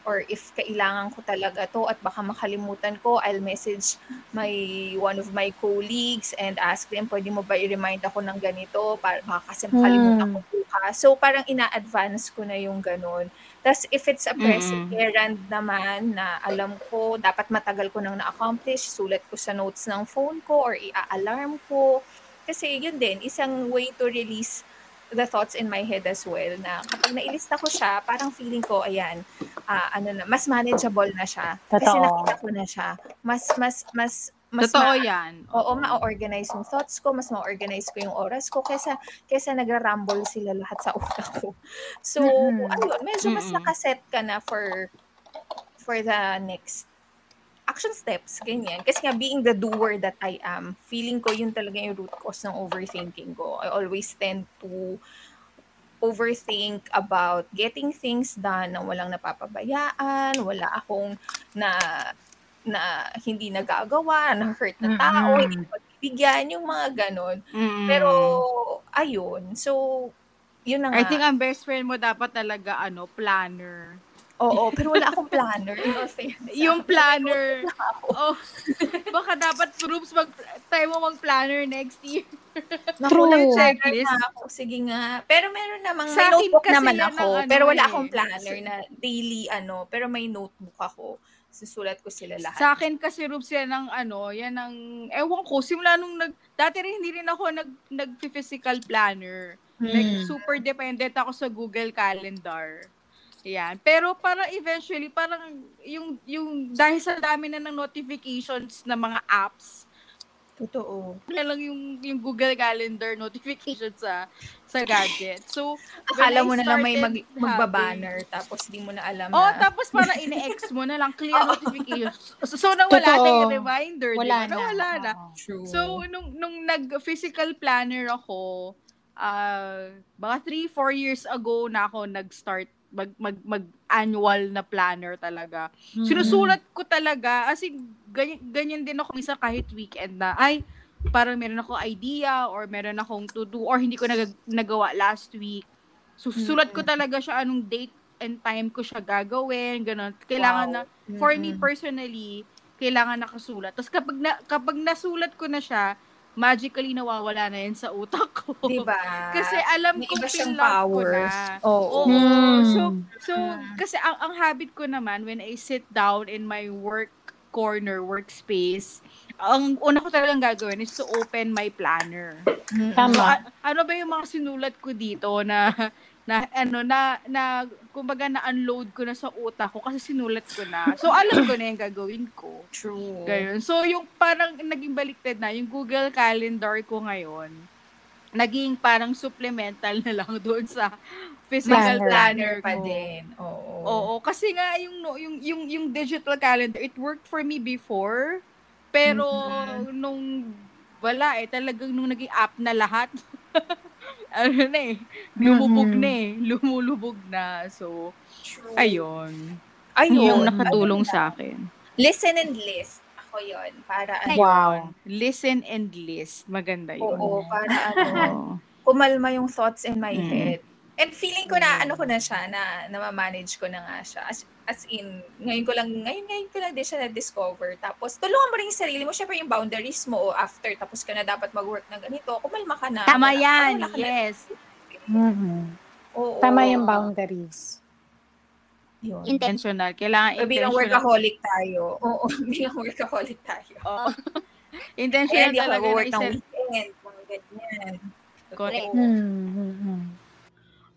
or if kailangan ko talaga to at baka makalimutan ko, I'll message my one of my colleagues and ask them, pwede mo ba i-remind ako ng ganito? Para, baka kasi makalimutan ko bukas. So, parang ina-advance ko na yung ganun. Tapos, if it's a present errand naman na alam ko, dapat matagal ko nang na-accomplish, sulat ko sa notes ng phone ko or i-alarm ko. Kasi yun din, isang way to release the thoughts in my head as well na kapag nailista ko siya, parang feeling ko, ayan, ah, ano na, mas manageable na siya. Kasi Totoo. nakita ko na siya. Mas, mas, mas, mas Totoo ma- yan. Oo, ma-organize yung thoughts ko, mas ma-organize ko yung oras ko kesa kesa nagra-rumble sila lahat sa utak ko. [laughs] So, Mm-mm. ayun, medyo mas Mm-mm. nakaset ka na for for the next action steps, ganyan. Kasi nga, being the doer that I am, feeling ko yun talaga yung root cause ng overthinking ko. I always tend to overthink about getting things done na walang napapabayaan, wala akong na na hindi nagagawa, na hurt na tao, Mm-mm. hindi pagbibigyan, yung mga ganon. Mm-mm. Pero, ayun. So, yun na nga. I think ang best friend mo dapat talaga, ano, planner. Oo, pero wala akong planner. In all fairness. [laughs] Yung planner. Oh, [laughs] baka dapat groups mag tayo mo mag-planner next year. [laughs] Naku, True. nag-planner Checklist. na ako. Sige nga. Pero meron namang, Sa may notebook naman ako. ang ano pero wala eh. akong planner na daily ano. Pero may notebook ako. Susulat ko sila lahat. Sa akin kasi groups yan ng ano, yan ng ewan ko simula nung nag dati rin hindi rin ako nag nag physical planner. Like Mm. super dependent ako sa Google Calendar. Yan. Pero para eventually parang yung yung dahil sa dami na ng notifications ng mga apps, Totoo. na lang yung yung Google Calendar notification sa sa gadget. So, Akala mo na na may mag, magbabanner tapos di mo na alam Oh, na. tapos para ine-X mo na lang clear [laughs] notifications. So, so nawala Totoo. na yung reminder, Wala ba? na. Nawala na. True. So, nung, nung nag-physical planner ako, ah mga 3-4 years ago na ako nag-start mag, mag, mag-annual na planner talaga. Mm. Sinusulat ko talaga, as in, ganyan, ganyan din ako minsan kahit weekend na, ay, parang meron ako idea or meron akong to do or hindi ko nag- nagawa last week. So, susulat ko talaga siya anong date and time ko siya gagawin, ganun. Kailangan na, for me Mm-mm. personally, kailangan nakasulat. Tapos kapag, na, kapag nasulat ko na siya, magically nawawala na yan sa utak ko. Diba? Kasi alam May ko, iba siyang feel love ko powers. na. Oo. Oo. Hmm. So, so Mm. kasi ang, ang habit ko naman, when I sit down in my work corner, workspace, ang una ko talagang gagawin is to open my planner. Tama. So, a- ano ba yung mga sinulat ko dito na na ano na na kumbaga na unload ko na sa utak ko kasi sinulat ko na. So alam ko na yung gagawin ko. True. Ganun. So yung parang naging baliktad na yung Google Calendar ko ngayon naging parang supplemental na lang [laughs] doon sa physical Planner. planner, pa ko. din. Oo. Oo, kasi nga yung no- yung yung yung digital calendar, it worked for me before. Pero Mhm. nung wala eh, talagang nung naging app na lahat. [laughs] ano na eh, lumubog Mhm. na eh, lumulubog na. So, True. ayun. Ayun. Yung nakatulong Ayun. sa akin. Listen and list. Ako yon Para ano. Wow. Listen and list. Maganda yun. Oo, para [laughs] ano. Kumalma yung thoughts in my Mm. head. And feeling ko na Mm. ano ko na siya, na, na manage ko na nga siya. As, as in, ngayon ko lang, ngayon, ngayon ko lang din siya na-discover. Tapos, tulungan mo rin yung sarili mo. Siyempre yung boundaries mo o after, tapos ka na dapat mag-work ng ganito, kumalma ka na. Tama Wala- yan. wala na- Yes. Mhm. Oo. Tama yung boundaries. Yun. Intentional. Kailangan Bilang intentional. workaholic tayo. Oo, [laughs] bilang workaholic tayo. Oo. [laughs] Intentional hindi ako talaga nag-work na ng isa- weekend. Mga ganyan. Correct. Oo.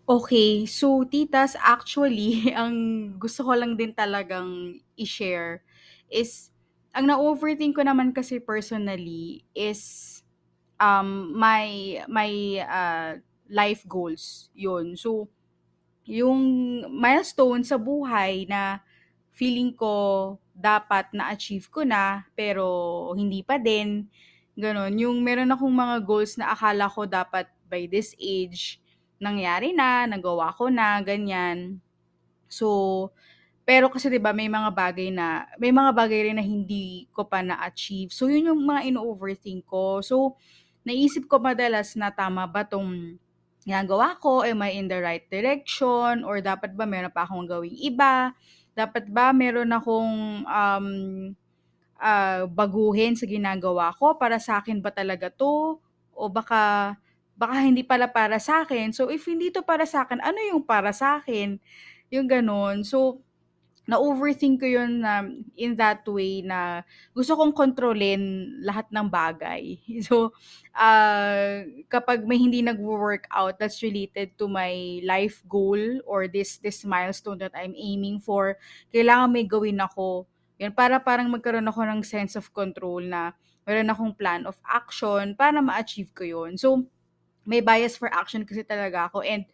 Okay, so titas, actually, [laughs] ang gusto ko lang din talagang i-share is, ang na-overthink ko naman kasi personally is um, my, my uh, life goals. Yun. So, yung milestone sa buhay na feeling ko dapat na-achieve ko na, pero hindi pa din. Ganon. Yung meron akong mga goals na akala ko dapat by this age, nangyari na, nagawa ko na, ganyan. So, pero kasi 'di ba may mga bagay na may mga bagay rin na hindi ko pa na-achieve. So, yun yung mga ino-overthink ko. So, naisip ko madalas na tama ba tong ginagawa ko? Am I in the right direction? Or dapat ba meron pa akong gawing iba? Dapat ba meron akong um, ah, baguhin sa ginagawa ko? Para sa akin ba talaga to? O baka baka hindi pala para sa akin. So, if hindi to para sa akin, ano yung para sa akin? Yung ganun. So, na-overthink ko yun na in that way na gusto kong kontrolin lahat ng bagay. [laughs] So, ah, kapag may hindi nag-work out that's related to my life goal or this this milestone that I'm aiming for, kailangan may gawin ako. Yan, para parang magkaroon ako ng sense of control na meron akong plan of action para ma-achieve ko yun. So, may bias for action kasi talaga ako and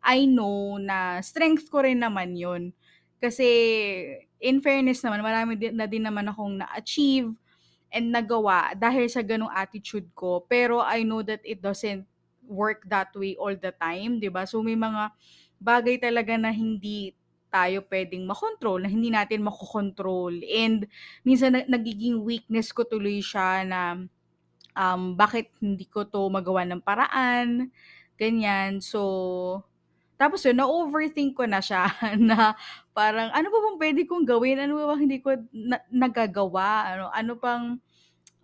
I know na strength ko rin naman yun. Kasi in fairness naman, marami din, na din naman akong na-achieve and nagawa dahil sa ganong attitude ko. Pero I know that it doesn't work that way all the time, 'di ba? So may mga bagay talaga na hindi tayo pwedeng makontrol, na hindi natin makokontrol. And minsan na- nagiging weakness ko tuloy siya na um, bakit hindi ko to magawa ng paraan, ganyan. So, tapos yun, na-overthink ko na siya [laughs] na parang, ano ba bang pwede kong gawin? Ano ba bang hindi ko na- nagagawa? Ano, ano pang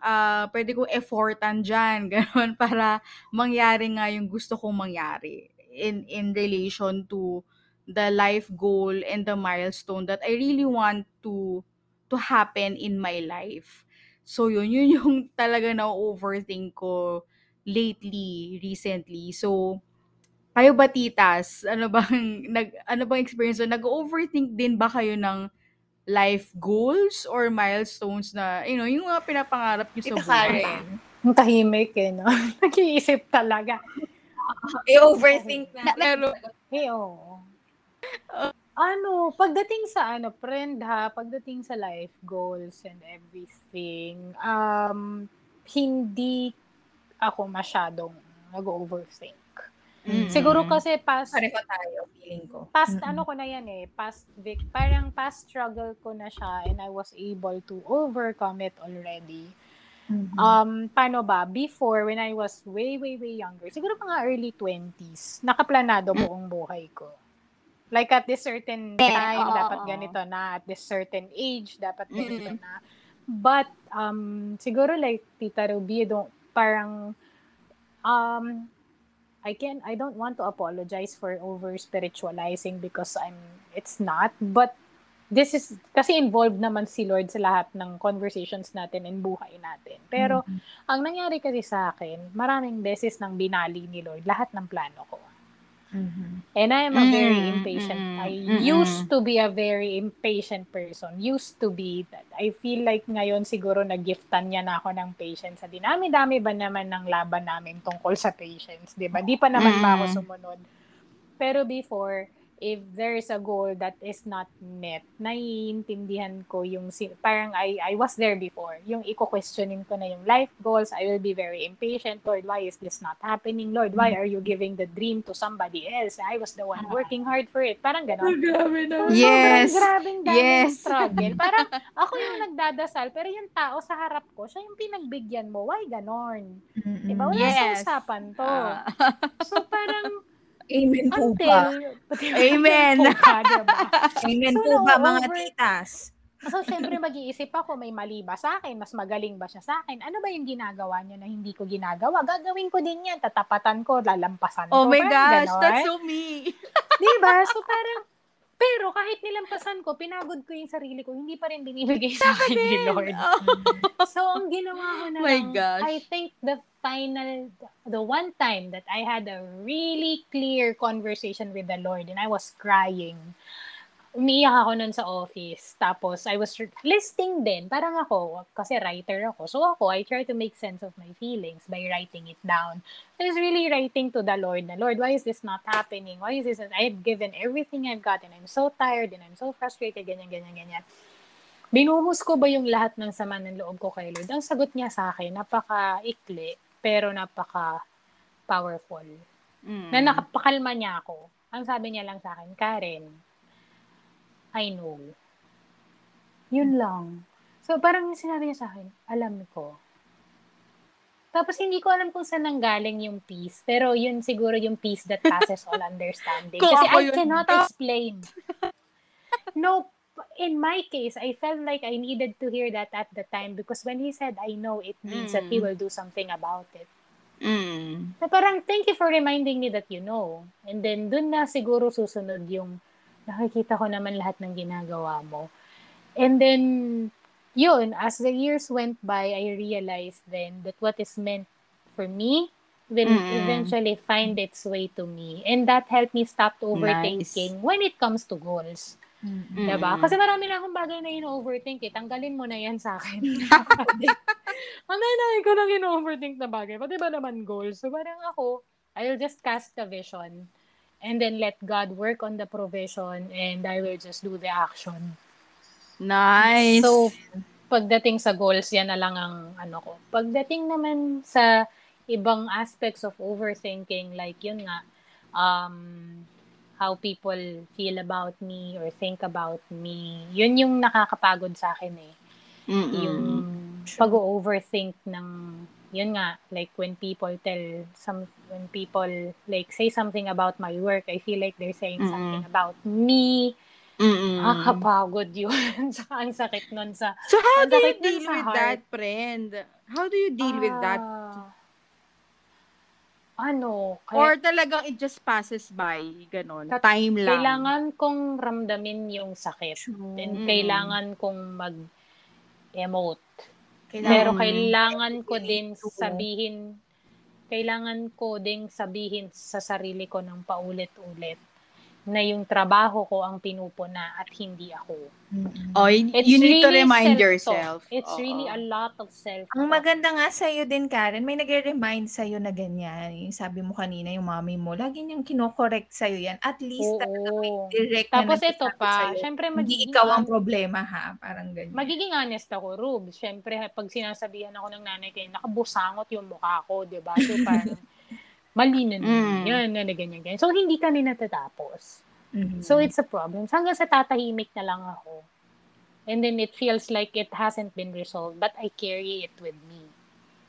ah, pwede kong effortan dyan, [laughs] ganun, para mangyari nga yung gusto kong mangyari in, in relation to the life goal and the milestone that I really want to to happen in my life. So yun, yun yung [laughs] talaga na-overthink ko lately, recently. So, kayo ba titas? Ano [laughs] bang nag ano bang experience mo? Nag-overthink din ba kayo ng life goals or milestones na you know, yung mga pinapangarap niyo sa buhay? Ang tahimik eh, no? [laughs] Nag-iisip talaga. I-overthink na. Pero Eh, oo. Ano, pagdating sa ano, friend ha, pagdating sa life goals and everything, um, hindi ako masyadong nag-overthink. Mm. Siguro kasi past, Pareho tayo, feeling ko. past Mm-mm. ano ko na yan eh, past vic, parang past struggle ko na siya and I was able to overcome it already. Mhm. Um, paano ba? Before, when I was way, way, way younger, siguro mga early 20s, nakaplanado buong buhay ko. Like at this certain time, oo, dapat ganito na. At this certain age, dapat ganito Mm. na. But, um, siguro like Tita Ruby, don't, parang, um, I can I don't want to apologize for over spiritualizing because I'm it's not but this is kasi involved naman si Lord sa lahat ng conversations natin and buhay natin. Pero Mhm. ang nangyari kasi sa akin, maraming beses nang binali ni Lord lahat ng plano ko. Mhm. And I am a very Mm, impatient. I mm, used to be a very impatient person. Used to be that. I feel like ngayon siguro nagiftan niya na ako ng patience. Sa dinami-dami ba naman ng laban namin tungkol sa patience, 'di ba? Di pa naman ba ako Mm. sumunod. Pero before, if there is a goal that is not met, naiintindihan ko yung si- parang I I was there before. Yung iko-questionin ko na yung life goals, I will be very impatient. Lord, why is this not happening? Lord, why are you giving the dream to somebody else? I was the one working hard for it. Parang gano'n. Grabe naman. Yes. Sobrang grabing Yes. struggle. [laughs] Parang ako yung nagdadasal, pero yung tao sa harap ko, siya yung pinagbigyan mo. Why ganon? Mhm. Diba? Wala Yes. sa usapan to. Ah. So parang Amen po ba? Amen. po ba, diba? [laughs] Amen So, po ba, mga over- titas? So, syempre, mag-iisip ako, may mali ba sa akin? Mas magaling ba siya sa akin? Ano ba yung ginagawa niya na hindi ko ginagawa? Gagawin ko din yan. Tatapatan ko, lalampasan Oh ko. my Parang gosh, ganon. that's so me. Diba? So, parang, pero kahit nilampasan ko, pinagod ko yung sarili ko, hindi pa rin binibigay sa akin ni Lord. [laughs] So, ang ginawa ko na My lang, gosh. I think the final, the one time that I had a really clear conversation with the Lord and I was crying, umiiyak ako nun sa office. Tapos, I was listing din. Parang ako, kasi writer ako. So ako, I try to make sense of my feelings by writing it down. I was really writing to the Lord na, Lord, why is this not happening? Why is this? I've given everything I've got and I'm so tired and I'm so frustrated, ganyan, ganyan, ganyan. Binuhos ko ba yung lahat ng sama ng loob ko kay Lord? Ang sagot niya sa akin, napaka-ikli, pero napaka-powerful. Mm. Na nakapakalma niya ako. Ang sabi niya lang sa akin, Karen, I know. Yun lang. So, parang yung sinabi niya sa akin, alam ko. Tapos, hindi ko alam kung saan nanggaling yung peace. Pero, yun siguro yung peace that passes all [laughs] understanding. Kasi I cannot explain. no, in my case, I felt like I needed to hear that at the time because when he said, I know, it means that he Mm. will do something about it. Mm. Na parang, thank you for reminding me that you know. And then, dun na siguro susunod yung nakikita ko naman lahat ng ginagawa mo. And then, yun, as the years went by, I realized then that what is meant for me will Mm-mm. eventually find its way to me. And that helped me stop overthinking when it comes to goals. Mhm. Mm. Diba? Kasi marami na akong bagay na ino-overthink eh. Tanggalin mo na yan sa akin. [laughs] Ang nanay ko lang ino-overthink na bagay. Pati ba naman goals? So parang ako, I'll just cast a vision and then let God work on the provision and I will just do the action. Nice. So, pagdating sa goals, yan na lang ang ano ko. Pagdating naman sa ibang aspects of overthinking, like yun nga, um, how people feel about me or think about me, yun yung nakakapagod sa akin eh. Mm-mm. Yung pag-overthink ng, yun nga, like when people tell some, when people like say something about my work, I feel like they're saying Mm-mm. something about me, Mm-mm. Nakakapagod yun. [laughs] Saka ang sakit nun sa... So how do you deal with heart. that, friend? How do you deal with that? Ah, ano, Or kaya, talagang it just passes by, ganon. Tat- Time lang. kailangan kong ramdamin yung sakit. And Mm. kailangan kong mag-emote. Kailangan Pero kailangan ko din sabihin, kailangan ko ding sabihin sa sarili ko ng paulit-ulit na yung trabaho ko ang pinupuna at hindi ako. Mhm. Oh, y- It's you need to really remind self-talk. yourself. It's Oo. really a lot of self Ang maganda nga sa'yo din, Karen, may nagre-remind sa'yo na ganyan. Yung sabi mo kanina, yung mami mo, lagi niyang kinokorrect sa'yo yan. At least, talaga may Oo. direct Tapos na ito pa, sa'yo. syempre Hindi magiging, ikaw ang problema, ha? Parang ganyan. magiging honest ako, Rube. Syempre, pag sinasabihan ako ng nanay ko, nakabusangot yung mukha ko, di ba? So, parang, mali na naman. Mm. Yan, yan, ganyan, ganyan. So, hindi kami natatapos. Mhm. So, it's a problem. So, hanggang sa tatahimik na lang ako. And then, it feels like it hasn't been resolved, but I carry it with me.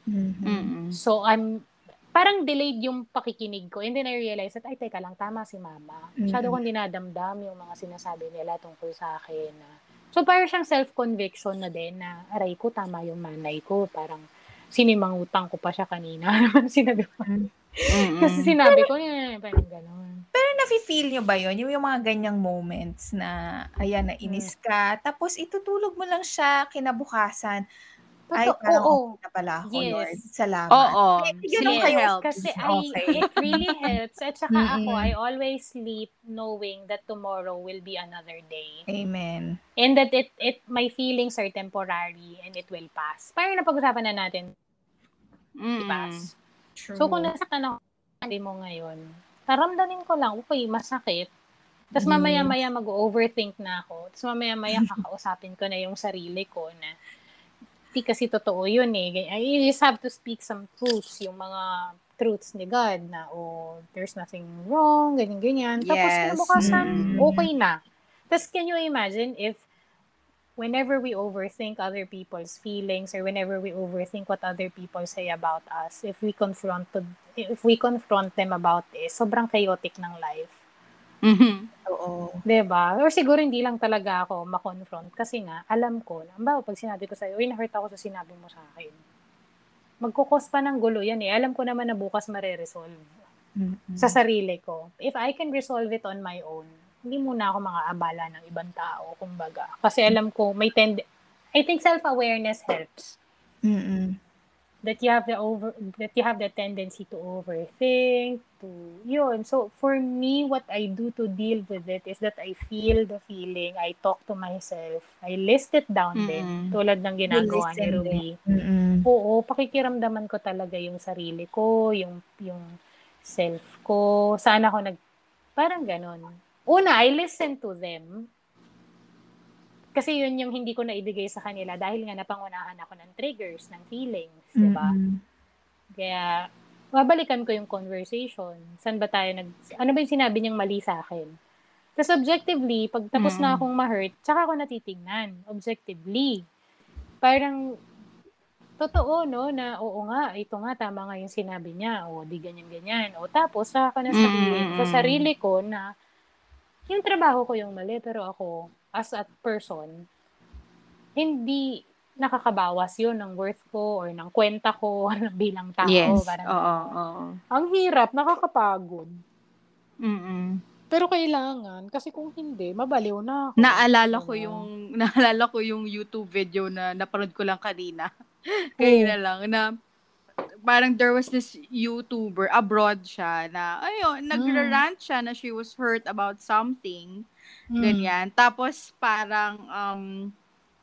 Mhm. Mm-mm. So, I'm, parang delayed yung pakikinig ko. And then I realized that, ay, teka lang, tama si mama. Masyado Mm-mm. kong dinadamdam yung mga sinasabi nila tungkol sa akin. Na, so, parang siyang self-conviction na din na, aray ko, tama yung manay ko. Parang, sinimangutang ko pa siya kanina. [laughs] sinabi ko. [laughs] Mm-mm. Kasi sinabi ko, eh, parang gano'n. Pero nafe-feel nyo ba yun? Yung, yung mga ganyang moments na, ayan, nainis ka, tapos itutulog mo lang siya kinabukasan. Ay, parang oo. okay na pala ako, Yes. Lord. Salamat. Oo. Ganun Yes. kayo. helps. Kasi Okay. I, it really helps. At saka Mm-mm. ako, I always sleep knowing that tomorrow will be another day. Amen. And that it, it, my feelings are temporary and it will pass. Parang napag-usapan na natin, Mm-mm. pass. True. So, kung nasaktan ako hindi mo ngayon, naramdamin ko lang, okay, masakit. Tapos Mm. mamaya-maya mag-overthink na ako. Tapos mamaya-maya [laughs] kakausapin ko na yung sarili ko na di kasi totoo yun eh. You just have to speak some truths, yung mga truths ni God na, oh, there's nothing wrong, ganyan-ganyan. Tapos Yes. kinabukasan, Mm. okay na. Tapos can you imagine if whenever we overthink other people's feelings or whenever we overthink what other people say about us, if we confront if we confront them about this, sobrang chaotic ng life. Mhm. Oo. 'Di ba? Or siguro hindi lang talaga ako makonfront kasi nga alam ko ba pag sinabi ko sa iyo, uy, na-hurt ako sa sinabi mo sa akin. Magkukos pa ng gulo yan eh. Alam ko naman na bukas mare-resolve Mm-mm. sa sarili ko. If I can resolve it on my own, hindi muna ako mga abala ng ibang tao, kumbaga. Kasi alam ko, may tend... I think self-awareness helps. Mm-mm. That you have the over that you have the tendency to overthink, to yun. So for me, what I do to deal with it is that I feel the feeling, I talk to myself, I list it down din, Mm. tulad ng ginagawa ni Ruby. Mm-mm. Oo, pakikiramdaman ko talaga yung sarili ko, yung yung self ko, saan ako nag parang ganon. Una, I listen to them. Kasi yun yung hindi ko naibigay sa kanila dahil nga napangunahan ako ng triggers, ng feelings, di ba? Mm-mm. Kaya, babalikan ko yung conversation. Saan ba tayo nag... Ano ba yung sinabi niyang mali sa akin? Tapos objectively, pag tapos Mm. na akong ma-hurt, tsaka ako natitignan. Objectively. Parang, totoo, no, na oo nga, ito nga, tama nga yung sinabi niya. O, di ganyan-ganyan. O, tapos, saka ko na sabihin Mm, sa sarili ko na yung trabaho ko yung mali, pero ako, as a person, hindi nakakabawas yun ng worth ko or ng kwenta ko [laughs] bilang tao. Yes. Parang, Oo, oo. Ang hirap, nakakapagod. Mm-mm. Pero kailangan, kasi kung hindi, mabaliw na ako. Naalala ko yung [laughs] naalala ko yung YouTube video na napanood ko lang kanina. [laughs] Kanina lang na parang there was this YouTuber abroad siya na ayun, nagra-rant siya na she was hurt about something, Mm. ganyan. Tapos parang um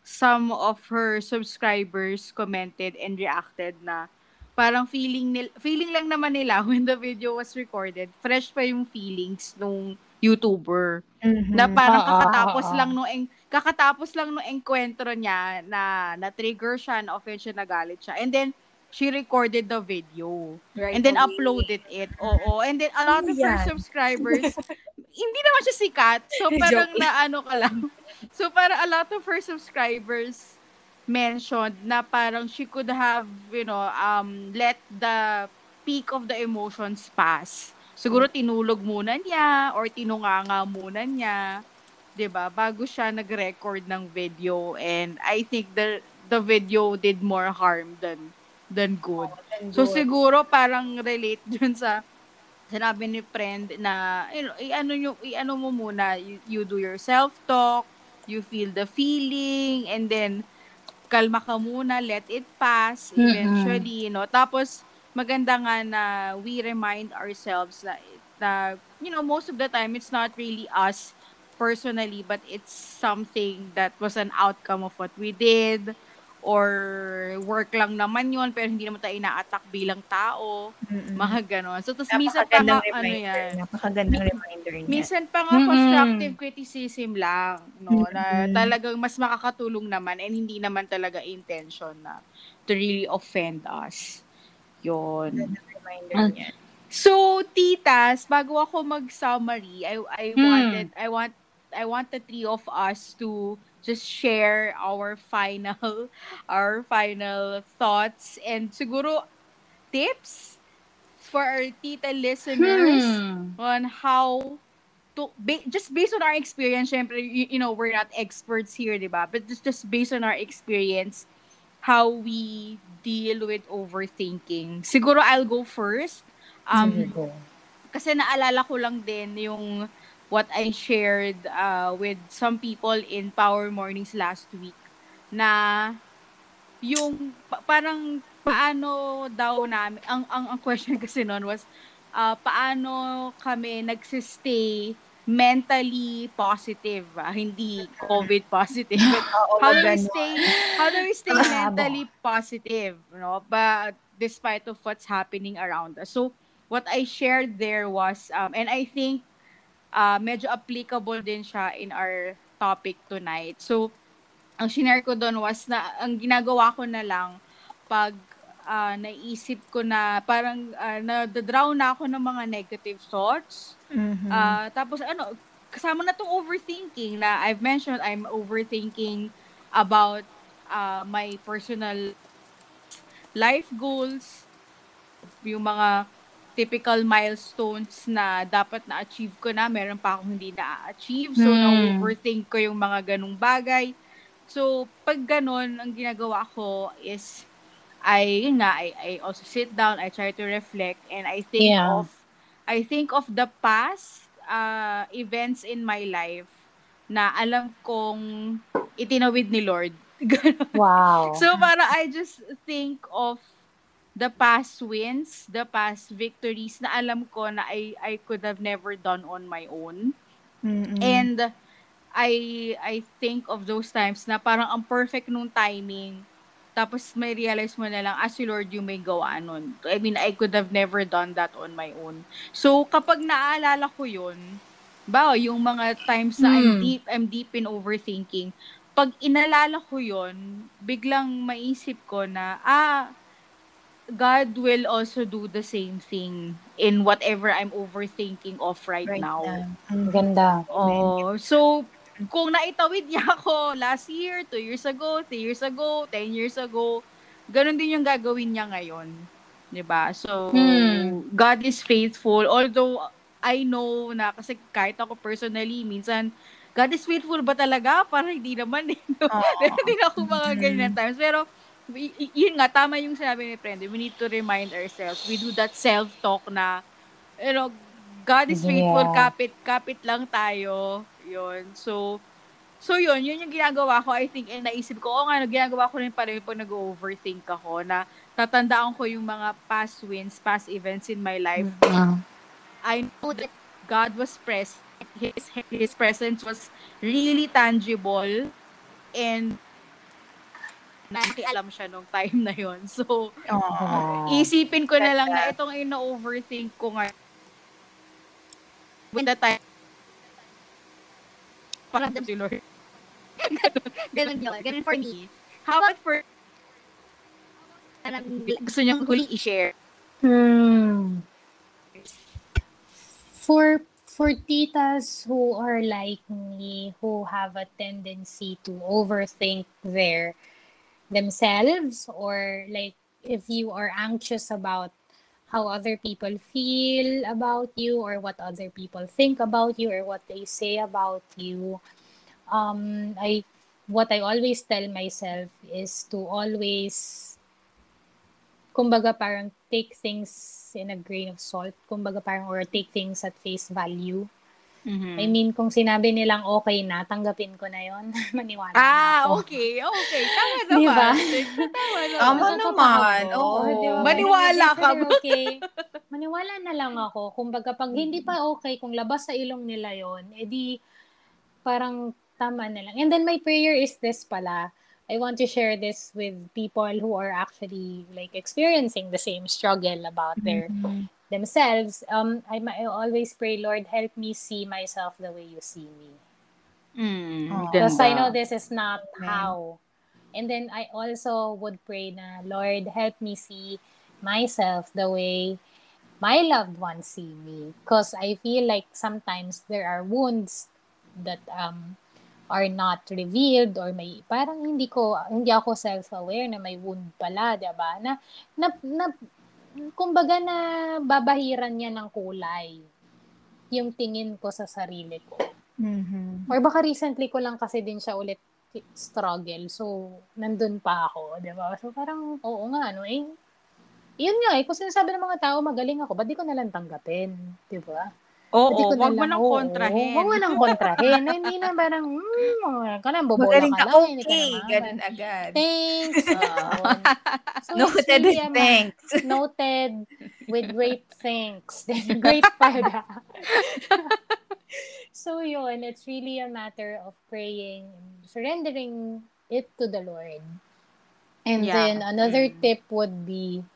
some of her subscribers commented and reacted na parang feeling nil feeling lang naman nila [laughs] when the video was recorded, fresh pa yung feelings nung YouTuber. Mhm. Na parang kakatapos lang no eng kakatapos lang no enkwentro niya na na-trigger siya, na-offend siya, nagalit siya. And then she recorded the video. Right and then away. uploaded it. Oo. And then a lot of her yan? subscribers, [laughs] hindi naman siya sikat. So [laughs] parang na ano ka lang. [laughs] So parang a lot of her subscribers mentioned na parang she could have, you know, um, let the peak of the emotions pass. Siguro tinulog muna niya or tinunganga muna niya, 'di ba? Bago siya nag-record ng video and I think the the video did more harm than than good. So siguro parang relate [laughs] dun sa sinabi ni friend na you know, i-ano nyo, i-ano mo muna. You, you do your self talk, you feel the feeling and then kalma ka muna, let it pass eventually, no? Tapos maganda nga na we remind ourselves na, na you know, most of the time it's not really us personally but it's something that was an outcome of what we did or work lang naman yun pero hindi naman tayo ina-attack bilang tao Mm-mm. mga ganon. So, tapos minsan pa nga, ano yan, Napakagandang reminder niya. minsan pa nga Mm-mm. constructive criticism lang, no, na Mm-mm. talagang mas makakatulong naman and hindi naman talaga intention na to really offend us. Yun. reminder Ah. niya. So, titas, bago ako mag-summary, I I Hmm. wanted I want I want the three of us to just share our final [laughs] our final thoughts and siguro tips for our tita listeners Hmm. on how to ba- just based on our experience syempre you, you know we're not experts here di ba? But just just based on our experience how we deal with overthinking. Siguro I'll go first. Um Sige, kasi naalala ko lang din yung what I shared uh, with some people in Power Mornings last week na yung pa- parang paano daw namin ang ang, ang question [laughs] kasi noon was uh, paano kami nagsistay mentally positive ah, hindi covid positive. [laughs] How do we stay how do we stay mentally positive no? But despite of what's happening around us. So what I shared there was um and I think uh, medyo applicable din siya in our topic tonight so ang shinare ko doon was na ang ginagawa ko na lang pag ah, naisip ko na parang uh, na-drown na ako ng mga negative thoughts Mhm. Ah, tapos ano, kasama na tong overthinking na I've mentioned I'm overthinking about uh, my personal life goals, yung mga typical milestones na dapat na-achieve ko na, meron pa akong hindi na-achieve. So, Hmm. na-overthink ko yung mga ganong bagay. So, pag ganon, ang ginagawa ko is, I, yun nga, I, I also sit down, I try to reflect, and I think Yeah. of I think of the past uh, events in my life na alam kong itinawid ni Lord. [laughs] Wow. so para I just think of the past wins, the past victories na alam ko na I I could have never done on my own. Mhm. And I I think of those times na parang ang perfect nung timing. Tapos may realize mo na lang, ah, si Lord yung may gawa nun. I mean, I could have never done that on my own. So, kapag naaalala ko yun, ba, yung mga times na I'm Hmm. deep, I'm deep in overthinking, pag inalala ko yun, biglang maisip ko na, ah, God will also do the same thing in whatever I'm overthinking of right, Right now. Mhm. Ganda. Oh, so kung naitawid niya ako last year, two years ago, three years ago, 10 years ago, ganun din yung gagawin niya ngayon. ba? So, Hmm. God is faithful. Although, I know na kasi kahit ako personally, minsan, God is faithful ba talaga? Parang hindi naman eh. no? [laughs] Meron din ako mga ganyan times. Pero, y- yun nga, tama yung sinabi ni Friend. We need to remind ourselves. We do that self-talk na, you know, God is faithful, Yeah. kapit, kapit lang tayo. Yun. So, so yun, yun yung ginagawa ko. I think, and naisip ko, oh nga, no, ginagawa ko rin pa rin pag nag-overthink ako na tatandaan ko yung mga past wins, past events in my life. Ah. I know that God was present. His, his presence was really tangible and nakialam siya nung time na yon [laughs] So. Wow. isipin ko na lang na itong ino-overthink ko nga when the time parang si Lord. ganun, [laughs] ganun yun. Ganun for me. How about for parang gusto niyang huli i-share? Hmm. For for titas who are like me, who have a tendency to overthink their themselves, or like if you are anxious about how other people feel about you, or what other people think about you, or what they say about you, um, I what I always tell myself is to always kumbaga parang take things in a grain of salt, kumbaga parang or take things at face value. Mm-hmm. I mean, kung sinabi nilang okay na, tanggapin ko na yon [laughs] Maniwala na Ah, ako. okay. Okay. [laughs] Tama Di ba? naman. Tama naman. Tama naman. Oo. Di ba? Maniwala ka ba? Okay. Maniwala na lang ako. Kumbaga, pag hindi pa okay, kung labas sa ilong nila yon edi parang tama na lang. And then my prayer is this pala. I want to share this with people who are actually like experiencing the same struggle about their Mhm. Themselves. Um, I, I always pray, Lord, help me see myself the way you see me. Mm, Oh. Because I ganda. know this is not Amen. how. And then I also would pray na, Lord, help me see myself the way my loved ones see me. Because I feel like sometimes there are wounds that um are not revealed or may parang hindi ko hindi ako self-aware na may wound pala, 'di ba? Na, na, na kumbaga na babahiran niya ng kulay yung tingin ko sa sarili ko. Mhm. Or baka recently ko lang kasi din siya ulit struggle. So, nandun pa ako, di ba? So, parang, oo nga, no? Eh, yun nga eh, kung sinasabi ng mga tao, magaling ako, ba't di ko nalang tanggapin? Di ba? Oo, wag mo nang kontrahin. Huwag mo nang kontrahin. Hindi na parang, hmm, ka na, bobola Magaling ka ka, lang. ka okay. naman. Ganun agad. Thanks. [laughs] Yun. so, Noted with thanks. [laughs] Noted with great thanks. [laughs] great pada. so yun, it's really a matter of praying and surrendering it to the Lord. And Yeah. then another Mm. tip would be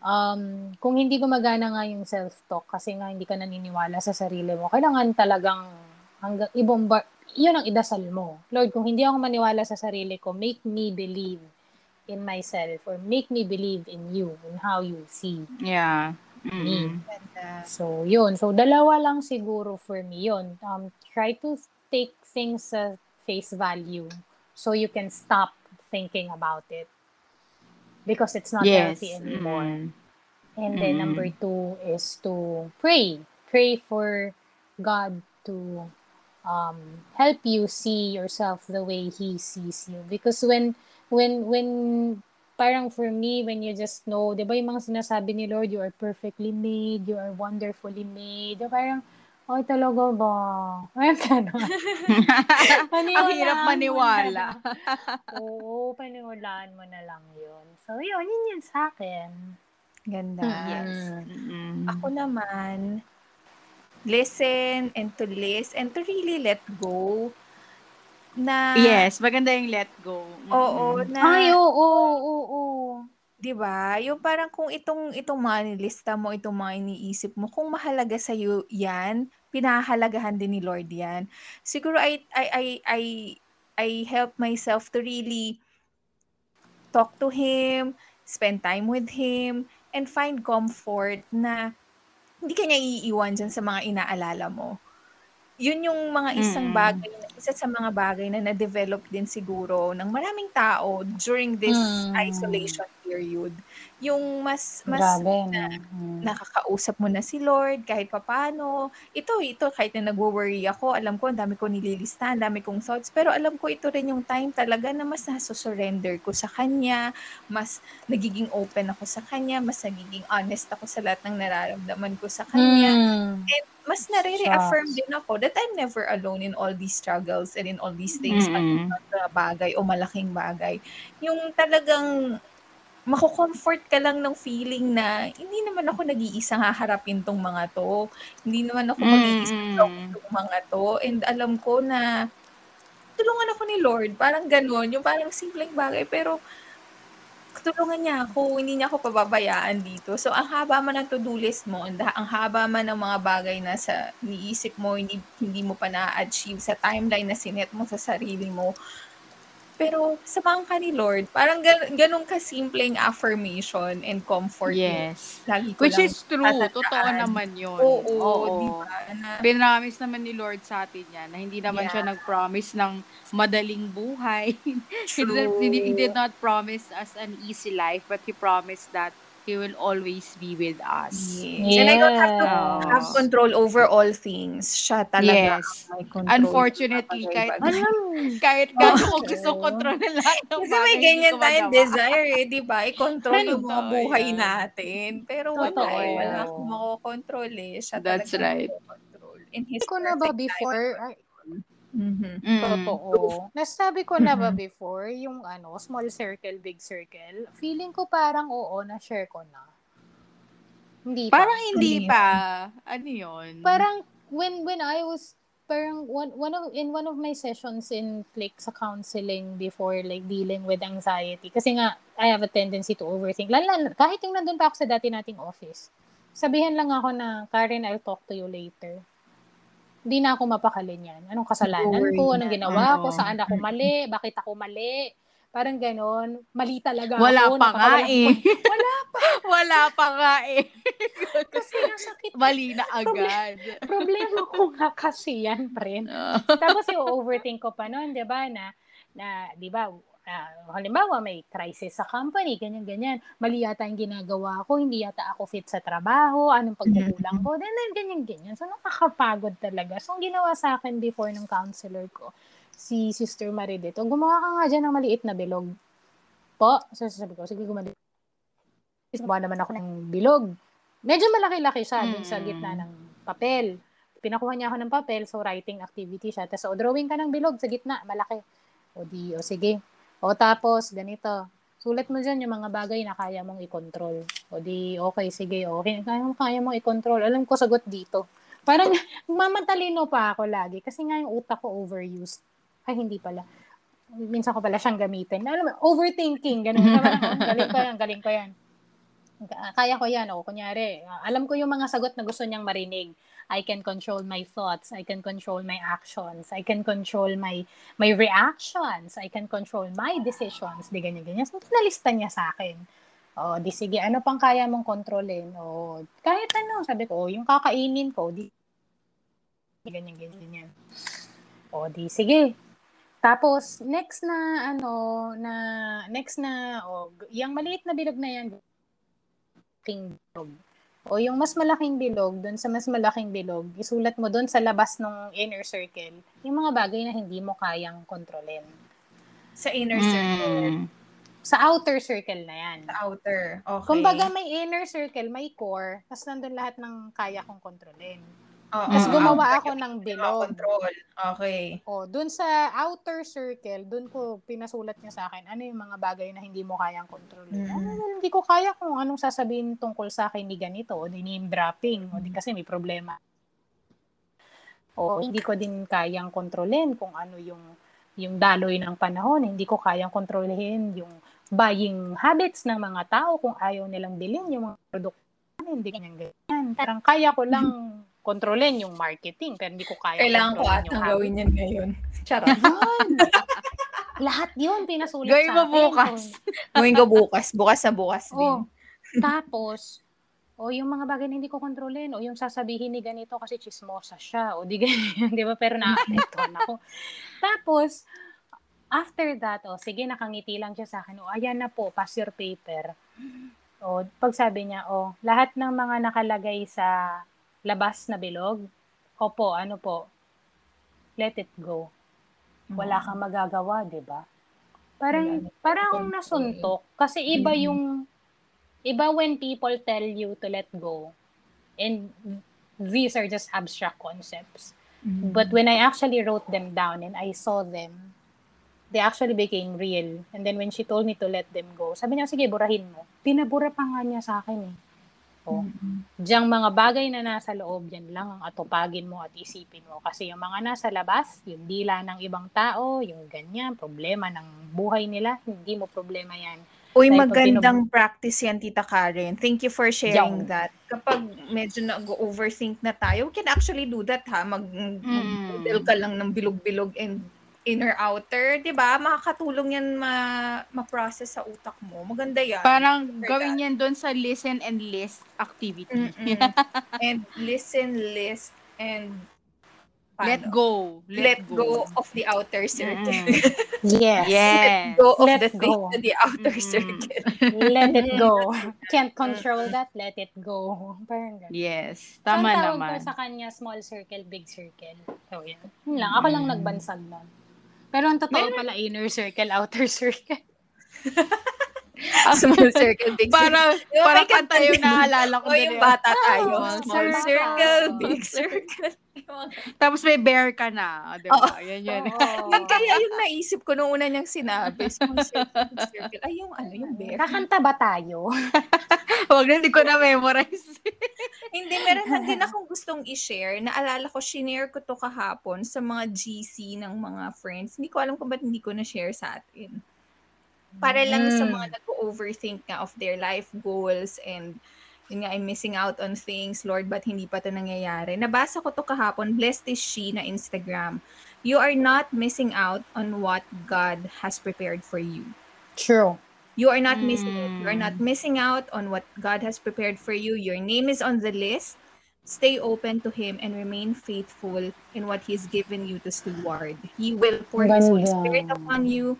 um kung hindi gumagana nga yung self-talk kasi nga hindi ka naniniwala sa sarili mo, kailangan talagang hanggang ibomba yun ang idasal mo. Lord, kung hindi ako maniwala sa sarili ko, make me believe in myself or make me believe in you, in how you see Yeah. Mm. Ganda. So, yun. So, dalawa lang siguro for me yun. Um, try to take things sa face value so you can stop thinking about it. Because it's not Yes. healthy anymore. Mm. And then Mm. number two is to pray. Pray for God to um, help you see yourself the way He sees you. Because when, when, when, parang for me, when you just know, di ba yung mga sinasabi ni Lord, you are perfectly made, you are wonderfully made. Parang, ay talaga ba? Ay, gano'n. Ang [laughs] hirap maniwala. [laughs] Oo, paniwalaan mo na lang yun. So, yun, yun yun sa akin. Ganda. Yes. Mm. Ako naman, listen and to list and to really let go na Yes, maganda yung let go. Mm. oo na Ay, oo, oo, oo. 'di ba yung parang kung itong itong mga nilista mo itong mga iniisip mo kung mahalaga sa iyo yan pinahahalagahan din ni Lord yan siguro I I I I, I help myself to really talk to him spend time with him and find comfort na hindi ka niya iiwan dyan sa mga inaalala mo. Yun yung mga isang Mm. bagay, isa sa mga bagay na na-develop din siguro ng maraming tao during this Mm. isolation period. Yung mas, mas Grabe, na, Mm. nakakausap mo na si Lord kahit papano. Ito, ito, kahit na nagwo-worry ako, alam ko, ang dami ko nililista, ang dami kong thoughts, pero alam ko ito rin yung time talaga na mas nasa-surrender ko sa Kanya, mas nagiging open ako sa Kanya, mas nagiging honest ako sa lahat ng nararamdaman ko sa Kanya. Mm. Mas nare-reaffirm din ako that I'm never alone in all these struggles and in all these things, pati sa bagay o malaking bagay. Yung talagang mako-comfort ka lang ng feeling na hindi naman ako nag-iisang haharapin tong mga to. Hindi naman ako mag-iisang Mm-mm. tong mga to. And alam ko na tulungan ako ni Lord. Parang ganun. Yung parang simpleng bagay. Pero tulungan niya ako. Hindi niya ako pababayaan dito. So, ang haba man ng to-do list mo, ang, haba man ng mga bagay na sa niisip mo, hindi, hindi mo pa na-achieve sa timeline na sinet mo sa sarili mo. Pero samahan ka ni Lord. Parang gan- ganun kasimpleng affirmation and comfort. Yes. Lagi ko Which is true. tatandaan. Totoo naman yun. Oo, di ba? Na, Pinamis naman ni Lord sa atin yan na hindi naman Yeah. siya nag-promise ng madaling buhay. [laughs] he, did, he did not promise us an easy life, but He promised that He will always be with us. Yes. And I don't have to Yes. have control over all things. Siya talaga Yes. may control. Unfortunately, kahit, [laughs] kahit gano'n ko gusto kontrolin lahat ng Kasi may ganyan tayong desire eh, di ba? I-control yung mga buhay natin. Pero wala Totoo eh. Wala akong makokontrol eh. Siya That's talaga right. control. In His ko na ba before, time. Mhm. Mm. totoo. Nasabi ko na ba Mhm. before, yung ano, small circle, big circle, feeling ko parang oo, na-share ko na. Hindi pa. Parang hindi Ano yun? pa. Ano yun? parang when when I was parang one one of in one of my sessions in like sa counseling before like dealing with anxiety kasi nga I have a tendency to overthink lalo kahit yung nandun pa ako sa dati nating office sabihan lang ako na Karen I'll talk to you later hindi na ako mapakalin yan. Anong kasalanan ko? Anong ginawa ko? Saan ako mali? Bakit ako mali? Parang ganon. Mali talaga Wala ako. pa nga eh. Wala pa. [laughs] Wala pa nga eh. [laughs] kasi nasakit Mali na agad. [laughs] problema ko nga kasi yan, friend. Tapos yung overthink ko pa noon, 'di ba, na na 'di ba, ah, halimbawa may crisis sa company, ganyan-ganyan. Mali yata yung ginagawa ko, hindi yata ako fit sa trabaho, anong pagkukulang ko, then, then ganyan-ganyan. So, nakakapagod talaga. So, ang ginawa sa akin before ng counselor ko, si Sister Maridito, gumawa ka nga dyan ng maliit na bilog. Po, so sabi ko, sige gumawa gumawa naman ako ng bilog. Medyo malaki-laki siya dun sa Mm. gitna ng papel. Pinakuha niya ako ng papel, so writing activity siya. Tapos, o, drawing ka ng bilog sa gitna, malaki. O di, o sige. O tapos, ganito. Sulat mo dyan yung mga bagay na kaya mong i-control. O di, okay, sige, okay. Kaya, kaya mong i-control. Alam ko sagot dito. Parang, [laughs] mamatalino pa ako lagi. Kasi nga yung utak ko overused. Ay, hindi pala. Minsan ko pala siyang gamitin. Alam mo, overthinking. Ganun. Parang, galing ko yan, galing ko yan. Kaya ko yan. O, kunyari, alam ko yung mga sagot na gusto niyang marinig. I can control my thoughts. I can control my actions. I can control my my reactions. I can control my decisions. Di ganyan, ganyan. So, nalista niya sa akin. O, di sige, ano pang kaya mong kontrolin? O, kahit ano, sabi ko, o, yung kakainin ko, di ganyan, ganyan, ganyan. O, di sige. Tapos, next na, ano, na, next na, o, yung maliit na bilog na yan, king bilog. O yung mas malaking bilog, doon sa mas malaking bilog, isulat mo doon sa labas ng inner circle, yung mga bagay na hindi mo kayang kontrolin. Sa inner circle. Mm. Sa outer circle na yan. Sa outer. Okay. Kumbaga may inner circle, may core, tapos nandun lahat ng kaya kong kontrolin. Oo, Tapos Mm. gumawa ako ng bilog. makontrol. Okay. O, dun sa outer circle, dun ko pinasulat niya sa akin, ano yung mga bagay na hindi mo kayang kontrolin. Mm. Ah, hindi ko kaya kung anong sasabihin tungkol sa akin ni ganito, o di name dropping, o di kasi may problema. O hindi ko din kayang kontrolin kung ano yung yung daloy ng panahon. Hindi ko kayang kontrolin yung buying habits ng mga tao kung ayaw nilang bilhin yung mga produkto. Hindi ganyan ganyan. Parang kaya ko lang [laughs] kontrolin yung marketing, pero hindi ko kaya Kailangan ko atang yung gawin yan ngayon. [laughs] Charot. [laughs] Lahat yun pinasulat Gawin sa mo akin. bukas. [laughs] gawin ko bukas. Bukas na bukas din. Oh, tapos, o yung mga bagay na hindi ko kontrolin, o yung sasabihin ni ganito kasi chismosa siya, o di ganyan, di ba? Pero nakakaliton ako. Tapos, after that, o sige, nakangiti lang siya sa akin, o ayan na po, pass your paper. O, pag sabi niya, o, lahat ng mga nakalagay sa labas na bilog, opo, ano po, let it go. Wala kang magagawa, di ba? Parang, parang nasuntok. Kasi iba Mhm. yung, iba when people tell you to let go. And these are just abstract concepts. Mhm. But when I actually wrote them down and I saw them, they actually became real. And then when she told me to let them go, sabi niya, sige, burahin mo. Pinabura pa nga niya sa akin eh. Oh. Mhm. Diyang mga bagay na nasa loob, yan lang ang atupagin mo at isipin mo. Kasi yung mga nasa labas, yung dila ng ibang tao, yung ganyan, problema ng buhay nila, hindi mo problema yan. Uy, Dahil magandang practice yan, Tita Karen. Thank you for sharing Yung. that. Kapag medyo nag-overthink na tayo, we can actually do that ha. Mag, Mm. ka lang ng bilog-bilog and inner outer, 'di ba? Makakatulong 'yan ma ma-process sa utak mo. Maganda 'yan. Parang For gawin yan doon sa listen and list activity. [laughs] And listen, list and Let paano? go. Let, go. of the outer circle. [laughs] Mm. Yes. Yes. Let go of Let the thing go. to the outer Mm-mm. circle. [laughs] Let it go. Can't control that, let it go. Parang ganun. Yes. So, Tama tawag naman. ko sa kanya, small circle, big circle. So, yan. Yun lang. Ako lang Mm. nagbansag nun. Pero ang totoo pala, inner circle, outer circle. [laughs] Small circle, big circle. Para, para kanta yung naalala ko O yung eh. bata tayo. Oh, Small circle, big circle. Tapos may bear ka na. Di ba? Yan yun. Oo. Yan [laughs] kaya yung naisip ko nung una niyang sinabi. Small circle. Ay, yung ano, yung bear. Kakanta ba tayo? [laughs] Huwag na, hindi ko na-memorize. [laughs] Hindi, meron lang din akong gustong i-share. Naalala ko, shinare ko to kahapon sa mga GC ng mga friends. Hindi ko alam kung ba't hindi ko na-share sa atin. Para lang sa Mm. mga nag-overthink nga of their life goals and yun nga, I'm missing out on things, Lord, but hindi pa to nangyayari. Nabasa ko to kahapon, blessed is she na Instagram. You are not missing out on what God has prepared for you. True. You are not missing it. You are Mm. not missing out on what God has prepared for you. Your name is on the list. Stay open to Him and remain faithful in what He's given you to steward. He will pour His Holy Ganda. Spirit upon you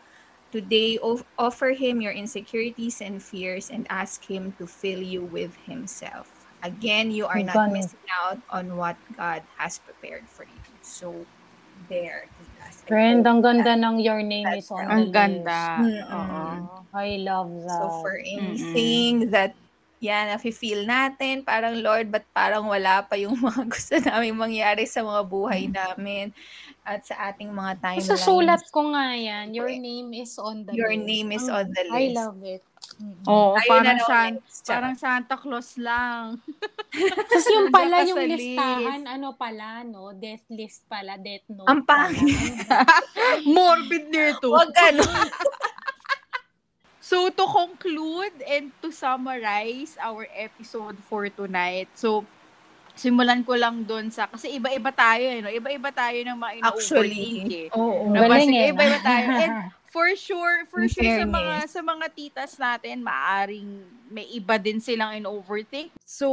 Today, offer him your insecurities and fears and ask him to fill you with himself. Again, you are not missing out on what God has prepared for you. So, there. Friend, ang ganda that- ng your name is on the Ang list. ganda. Mm-mm. Oo. I love that. So, for anything that yan, nafe-feel natin, parang Lord, but parang wala pa yung [laughs] mga gusto namin mangyari sa mga buhay namin at sa ating mga timelines. Susulat ko nga yan. Your name is on the Your list. name is Ang- on the I list. love it. Mm-mm. Oo, Tayo na parang, raw san, parang Santa Claus lang. [laughs] Tapos yung [laughs] pala, yung listahan, list. ano pala, no? Death list pala, death note Ang pangit. Morbid nito. Huwag ganun. So to conclude and to summarize our episode for tonight. So simulan ko lang doon sa kasi iba-iba tayo eh, no? Iba-iba tayo ng mga ino-overthink eh. Actually, oo. No, Galing kasi eh. iba-iba tayo. And [laughs] for sure, for In sure sa mga sa mga titas natin, maaring may iba din silang in-overthink. So,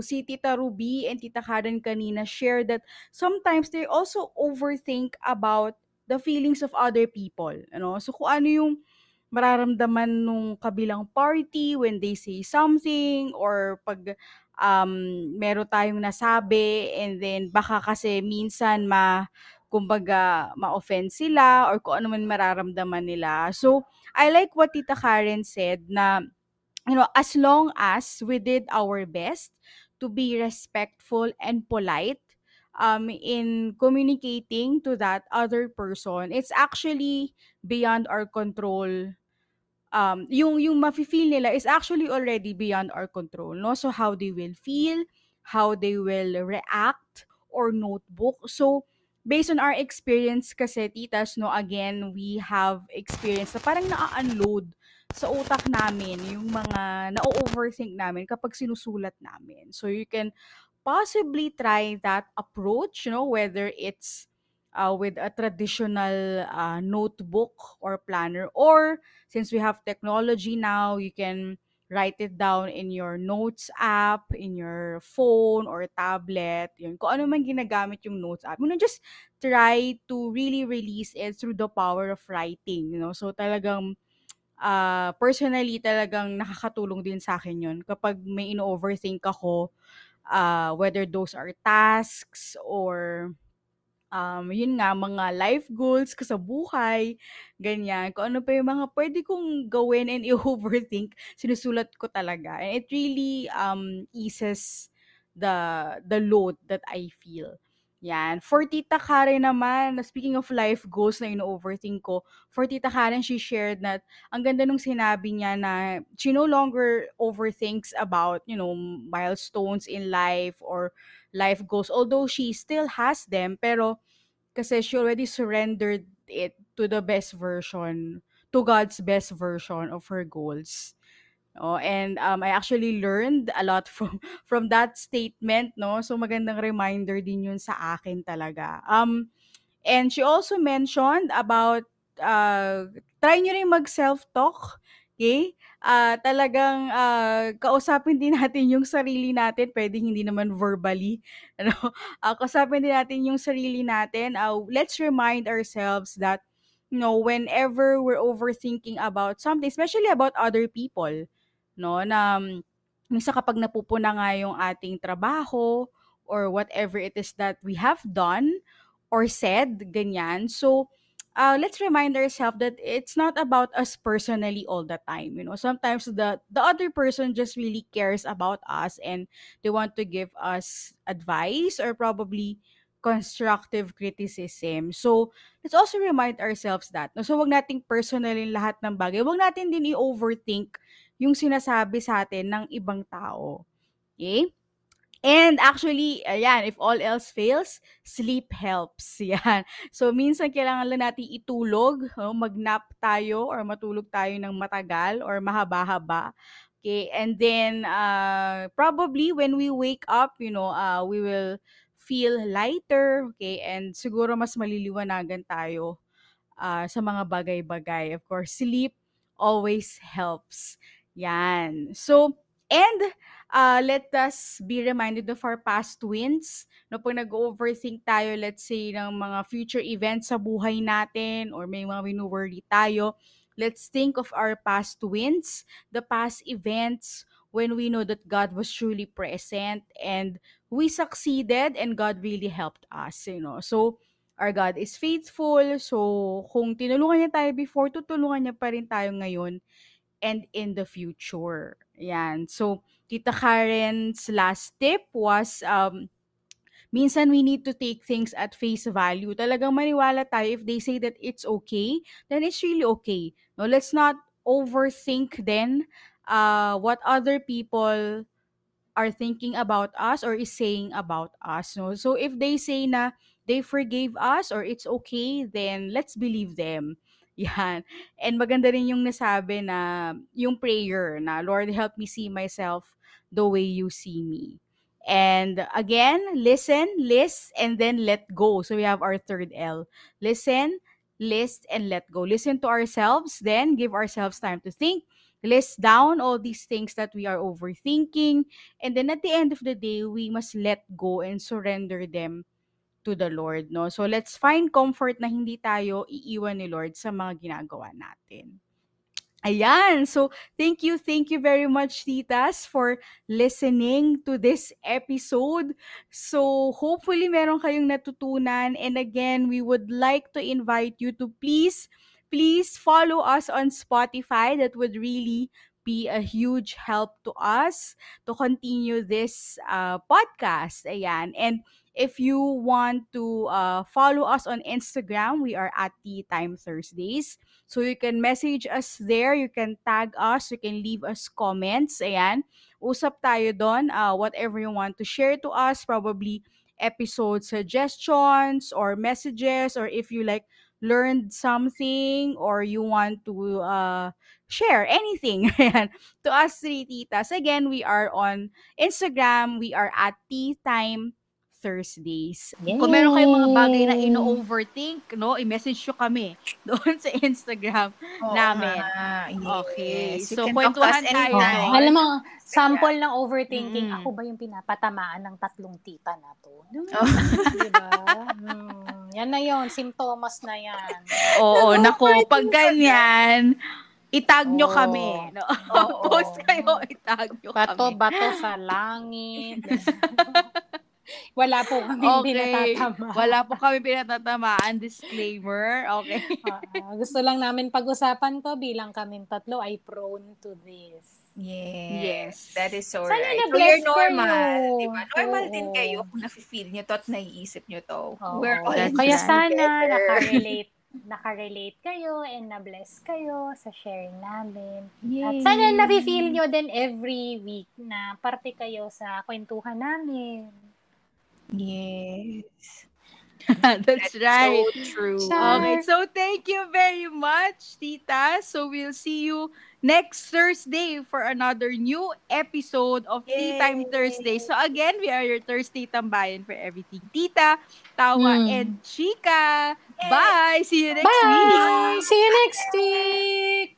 si Tita Ruby and Tita Karen kanina share that sometimes they also overthink about the feelings of other people. Ano? So, kung ano yung mararamdaman nung kabilang party when they say something or pag um, meron tayong nasabi and then baka kasi minsan ma kumbaga ma-offend sila or kung ano man mararamdaman nila. So, I like what Tita Karen said na you know, as long as we did our best to be respectful and polite um, in communicating to that other person, it's actually beyond our control. Um, yung yung mafe-feel nila is actually already beyond our control, no? So how they will feel, how they will react or notebook. So based on our experience kasi titas no again we have experience na parang na-unload sa utak namin yung mga na-overthink namin kapag sinusulat namin. So you can possibly try that approach, you know, whether it's uh, with a traditional uh, notebook or planner or since we have technology now, you can write it down in your notes app, in your phone or tablet. Yun. Kung ano man ginagamit yung notes app, you know, just try to really release it through the power of writing, you know. So talagang uh, personally talagang nakakatulong din sa akin yun kapag may ino-overthink ako uh, whether those are tasks or um, yun nga, mga life goals ko sa buhay, ganyan. Kung ano pa yung mga pwede kong gawin and [laughs] i-overthink, sinusulat ko talaga. And it really um, eases the the load that I feel. Yan. For Tita Karen naman, speaking of life goals na ino-overthink ko, for Tita Karen, she shared that ang ganda nung sinabi niya na she no longer overthinks about, you know, milestones in life or life goals. Although she still has them, pero kasi she already surrendered it to the best version, to God's best version of her goals. Oh, and um, I actually learned a lot [laughs] from from that statement, no? So magandang reminder din yun sa akin talaga. Um, and she also mentioned about uh, try nyo rin mag self-talk. Okay? Ah, talagang ah, kausapin din [laughs] natin yung sarili natin, pwedeng hindi naman verbally. [laughs] Ano? Ah, kausapin din natin yung sarili natin. Ah, let's remind ourselves that you know, whenever we're overthinking about something, especially about other people, no, na um, minsan kapag napupuna nga yung ating trabaho or whatever it is that we have done or said, ganyan. So, uh, let's remind ourselves that it's not about us personally all the time. You know, sometimes the the other person just really cares about us and they want to give us advice or probably constructive criticism. So, let's also remind ourselves that. No? So, wag nating personalin lahat ng bagay. Wag natin din i-overthink yung sinasabi sa atin ng ibang tao. Okay? And actually, ayan, if all else fails, sleep helps. [laughs] Yan. So, minsan kailangan lang natin itulog, mag-nap tayo or matulog tayo ng matagal or mahaba-haba. Okay, and then uh, probably when we wake up, you know, uh, we will feel lighter, okay, and siguro mas maliliwanagan tayo uh, sa mga bagay-bagay. Of course, sleep always helps. Yan. So, and uh, let us be reminded of our past wins. No, pag nag-overthink tayo, let's say, ng mga future events sa buhay natin or may mga winu-worry tayo, let's think of our past wins, the past events when we know that God was truly present and we succeeded and God really helped us, you know. So, our God is faithful. So, kung tinulungan niya tayo before, tutulungan niya pa rin tayo ngayon and in the future. Yan. So, Tita Karen's last tip was um, minsan we need to take things at face value. Talagang maniwala tayo if they say that it's okay, then it's really okay. No, let's not overthink then uh, what other people are thinking about us or is saying about us. No? So if they say na they forgave us or it's okay, then let's believe them. Yan. And maganda rin yung nasabi na yung prayer na Lord help me see myself the way you see me. And again, listen, list, and then let go. So we have our third L. Listen, list, and let go. Listen to ourselves, then give ourselves time to think. List down all these things that we are overthinking. And then at the end of the day, we must let go and surrender them to the Lord. No? So let's find comfort na hindi tayo iiwan ni Lord sa mga ginagawa natin. Ayan. So, thank you, thank you very much, titas, for listening to this episode. So, hopefully, meron kayong natutunan. And again, we would like to invite you to please, please follow us on Spotify. That would really be a huge help to us to continue this uh, podcast. Ayan. And if you want to uh, follow us on Instagram, we are at Tea Time Thursdays. So you can message us there, you can tag us, you can leave us comments. Ayan. Usap tayo doon. Uh, whatever you want to share to us, probably episode suggestions or messages, or if you like learned something or you want to uh, share anything [laughs] to us three titas. Again, we are on Instagram. We are at Tea Time Thursdays. Kung meron kayong mga bagay na Yay! ino-overthink, no, i-message nyo kami [laughs] doon sa Instagram Oo namin. Okay. yes. You So, kwentuhan tayo doon. Alam mo, sample ng overthinking, Mm. ako ba yung pinapatamaan ng tatlong tita na to? Oh. [laughs] diba? Hmm, yan na yon simptomas na yan. Oo, [laughs] nako, pag ganyan, itag nyo Oo. kami. No? Oo. Post kayo, itag nyo Bato, kami. bato sa langit. Wala po kami Okay. pinatatamaan. Wala po kami pinatatamaan. Disclaimer. Okay. [laughs] Ah, gusto lang namin pag-usapan to bilang kaming tatlo ay prone to this. Yes. Yes. That is so Sana right. So, you're normal. kayo. Diba? Normal din Oo. kayo kung nafe-feel nyo to at naiisip nyo to. Oo. We're all Kaya sana nakarelate nakarelate kayo and na-bless kayo sa sharing namin. At Yay. sana nafe-feel nyo din every week na parte kayo sa kwentuhan namin. Yes. [laughs] That's right. So true. Char. Okay, so thank you very much, Tita. So we'll see you next Thursday for another new episode of Tea Time Yay. Thursday. So again, we are your Thursday tambayan for everything. Tita, Tawa, Mm. and Chika. Bye! See you next Bye! week! See you next week!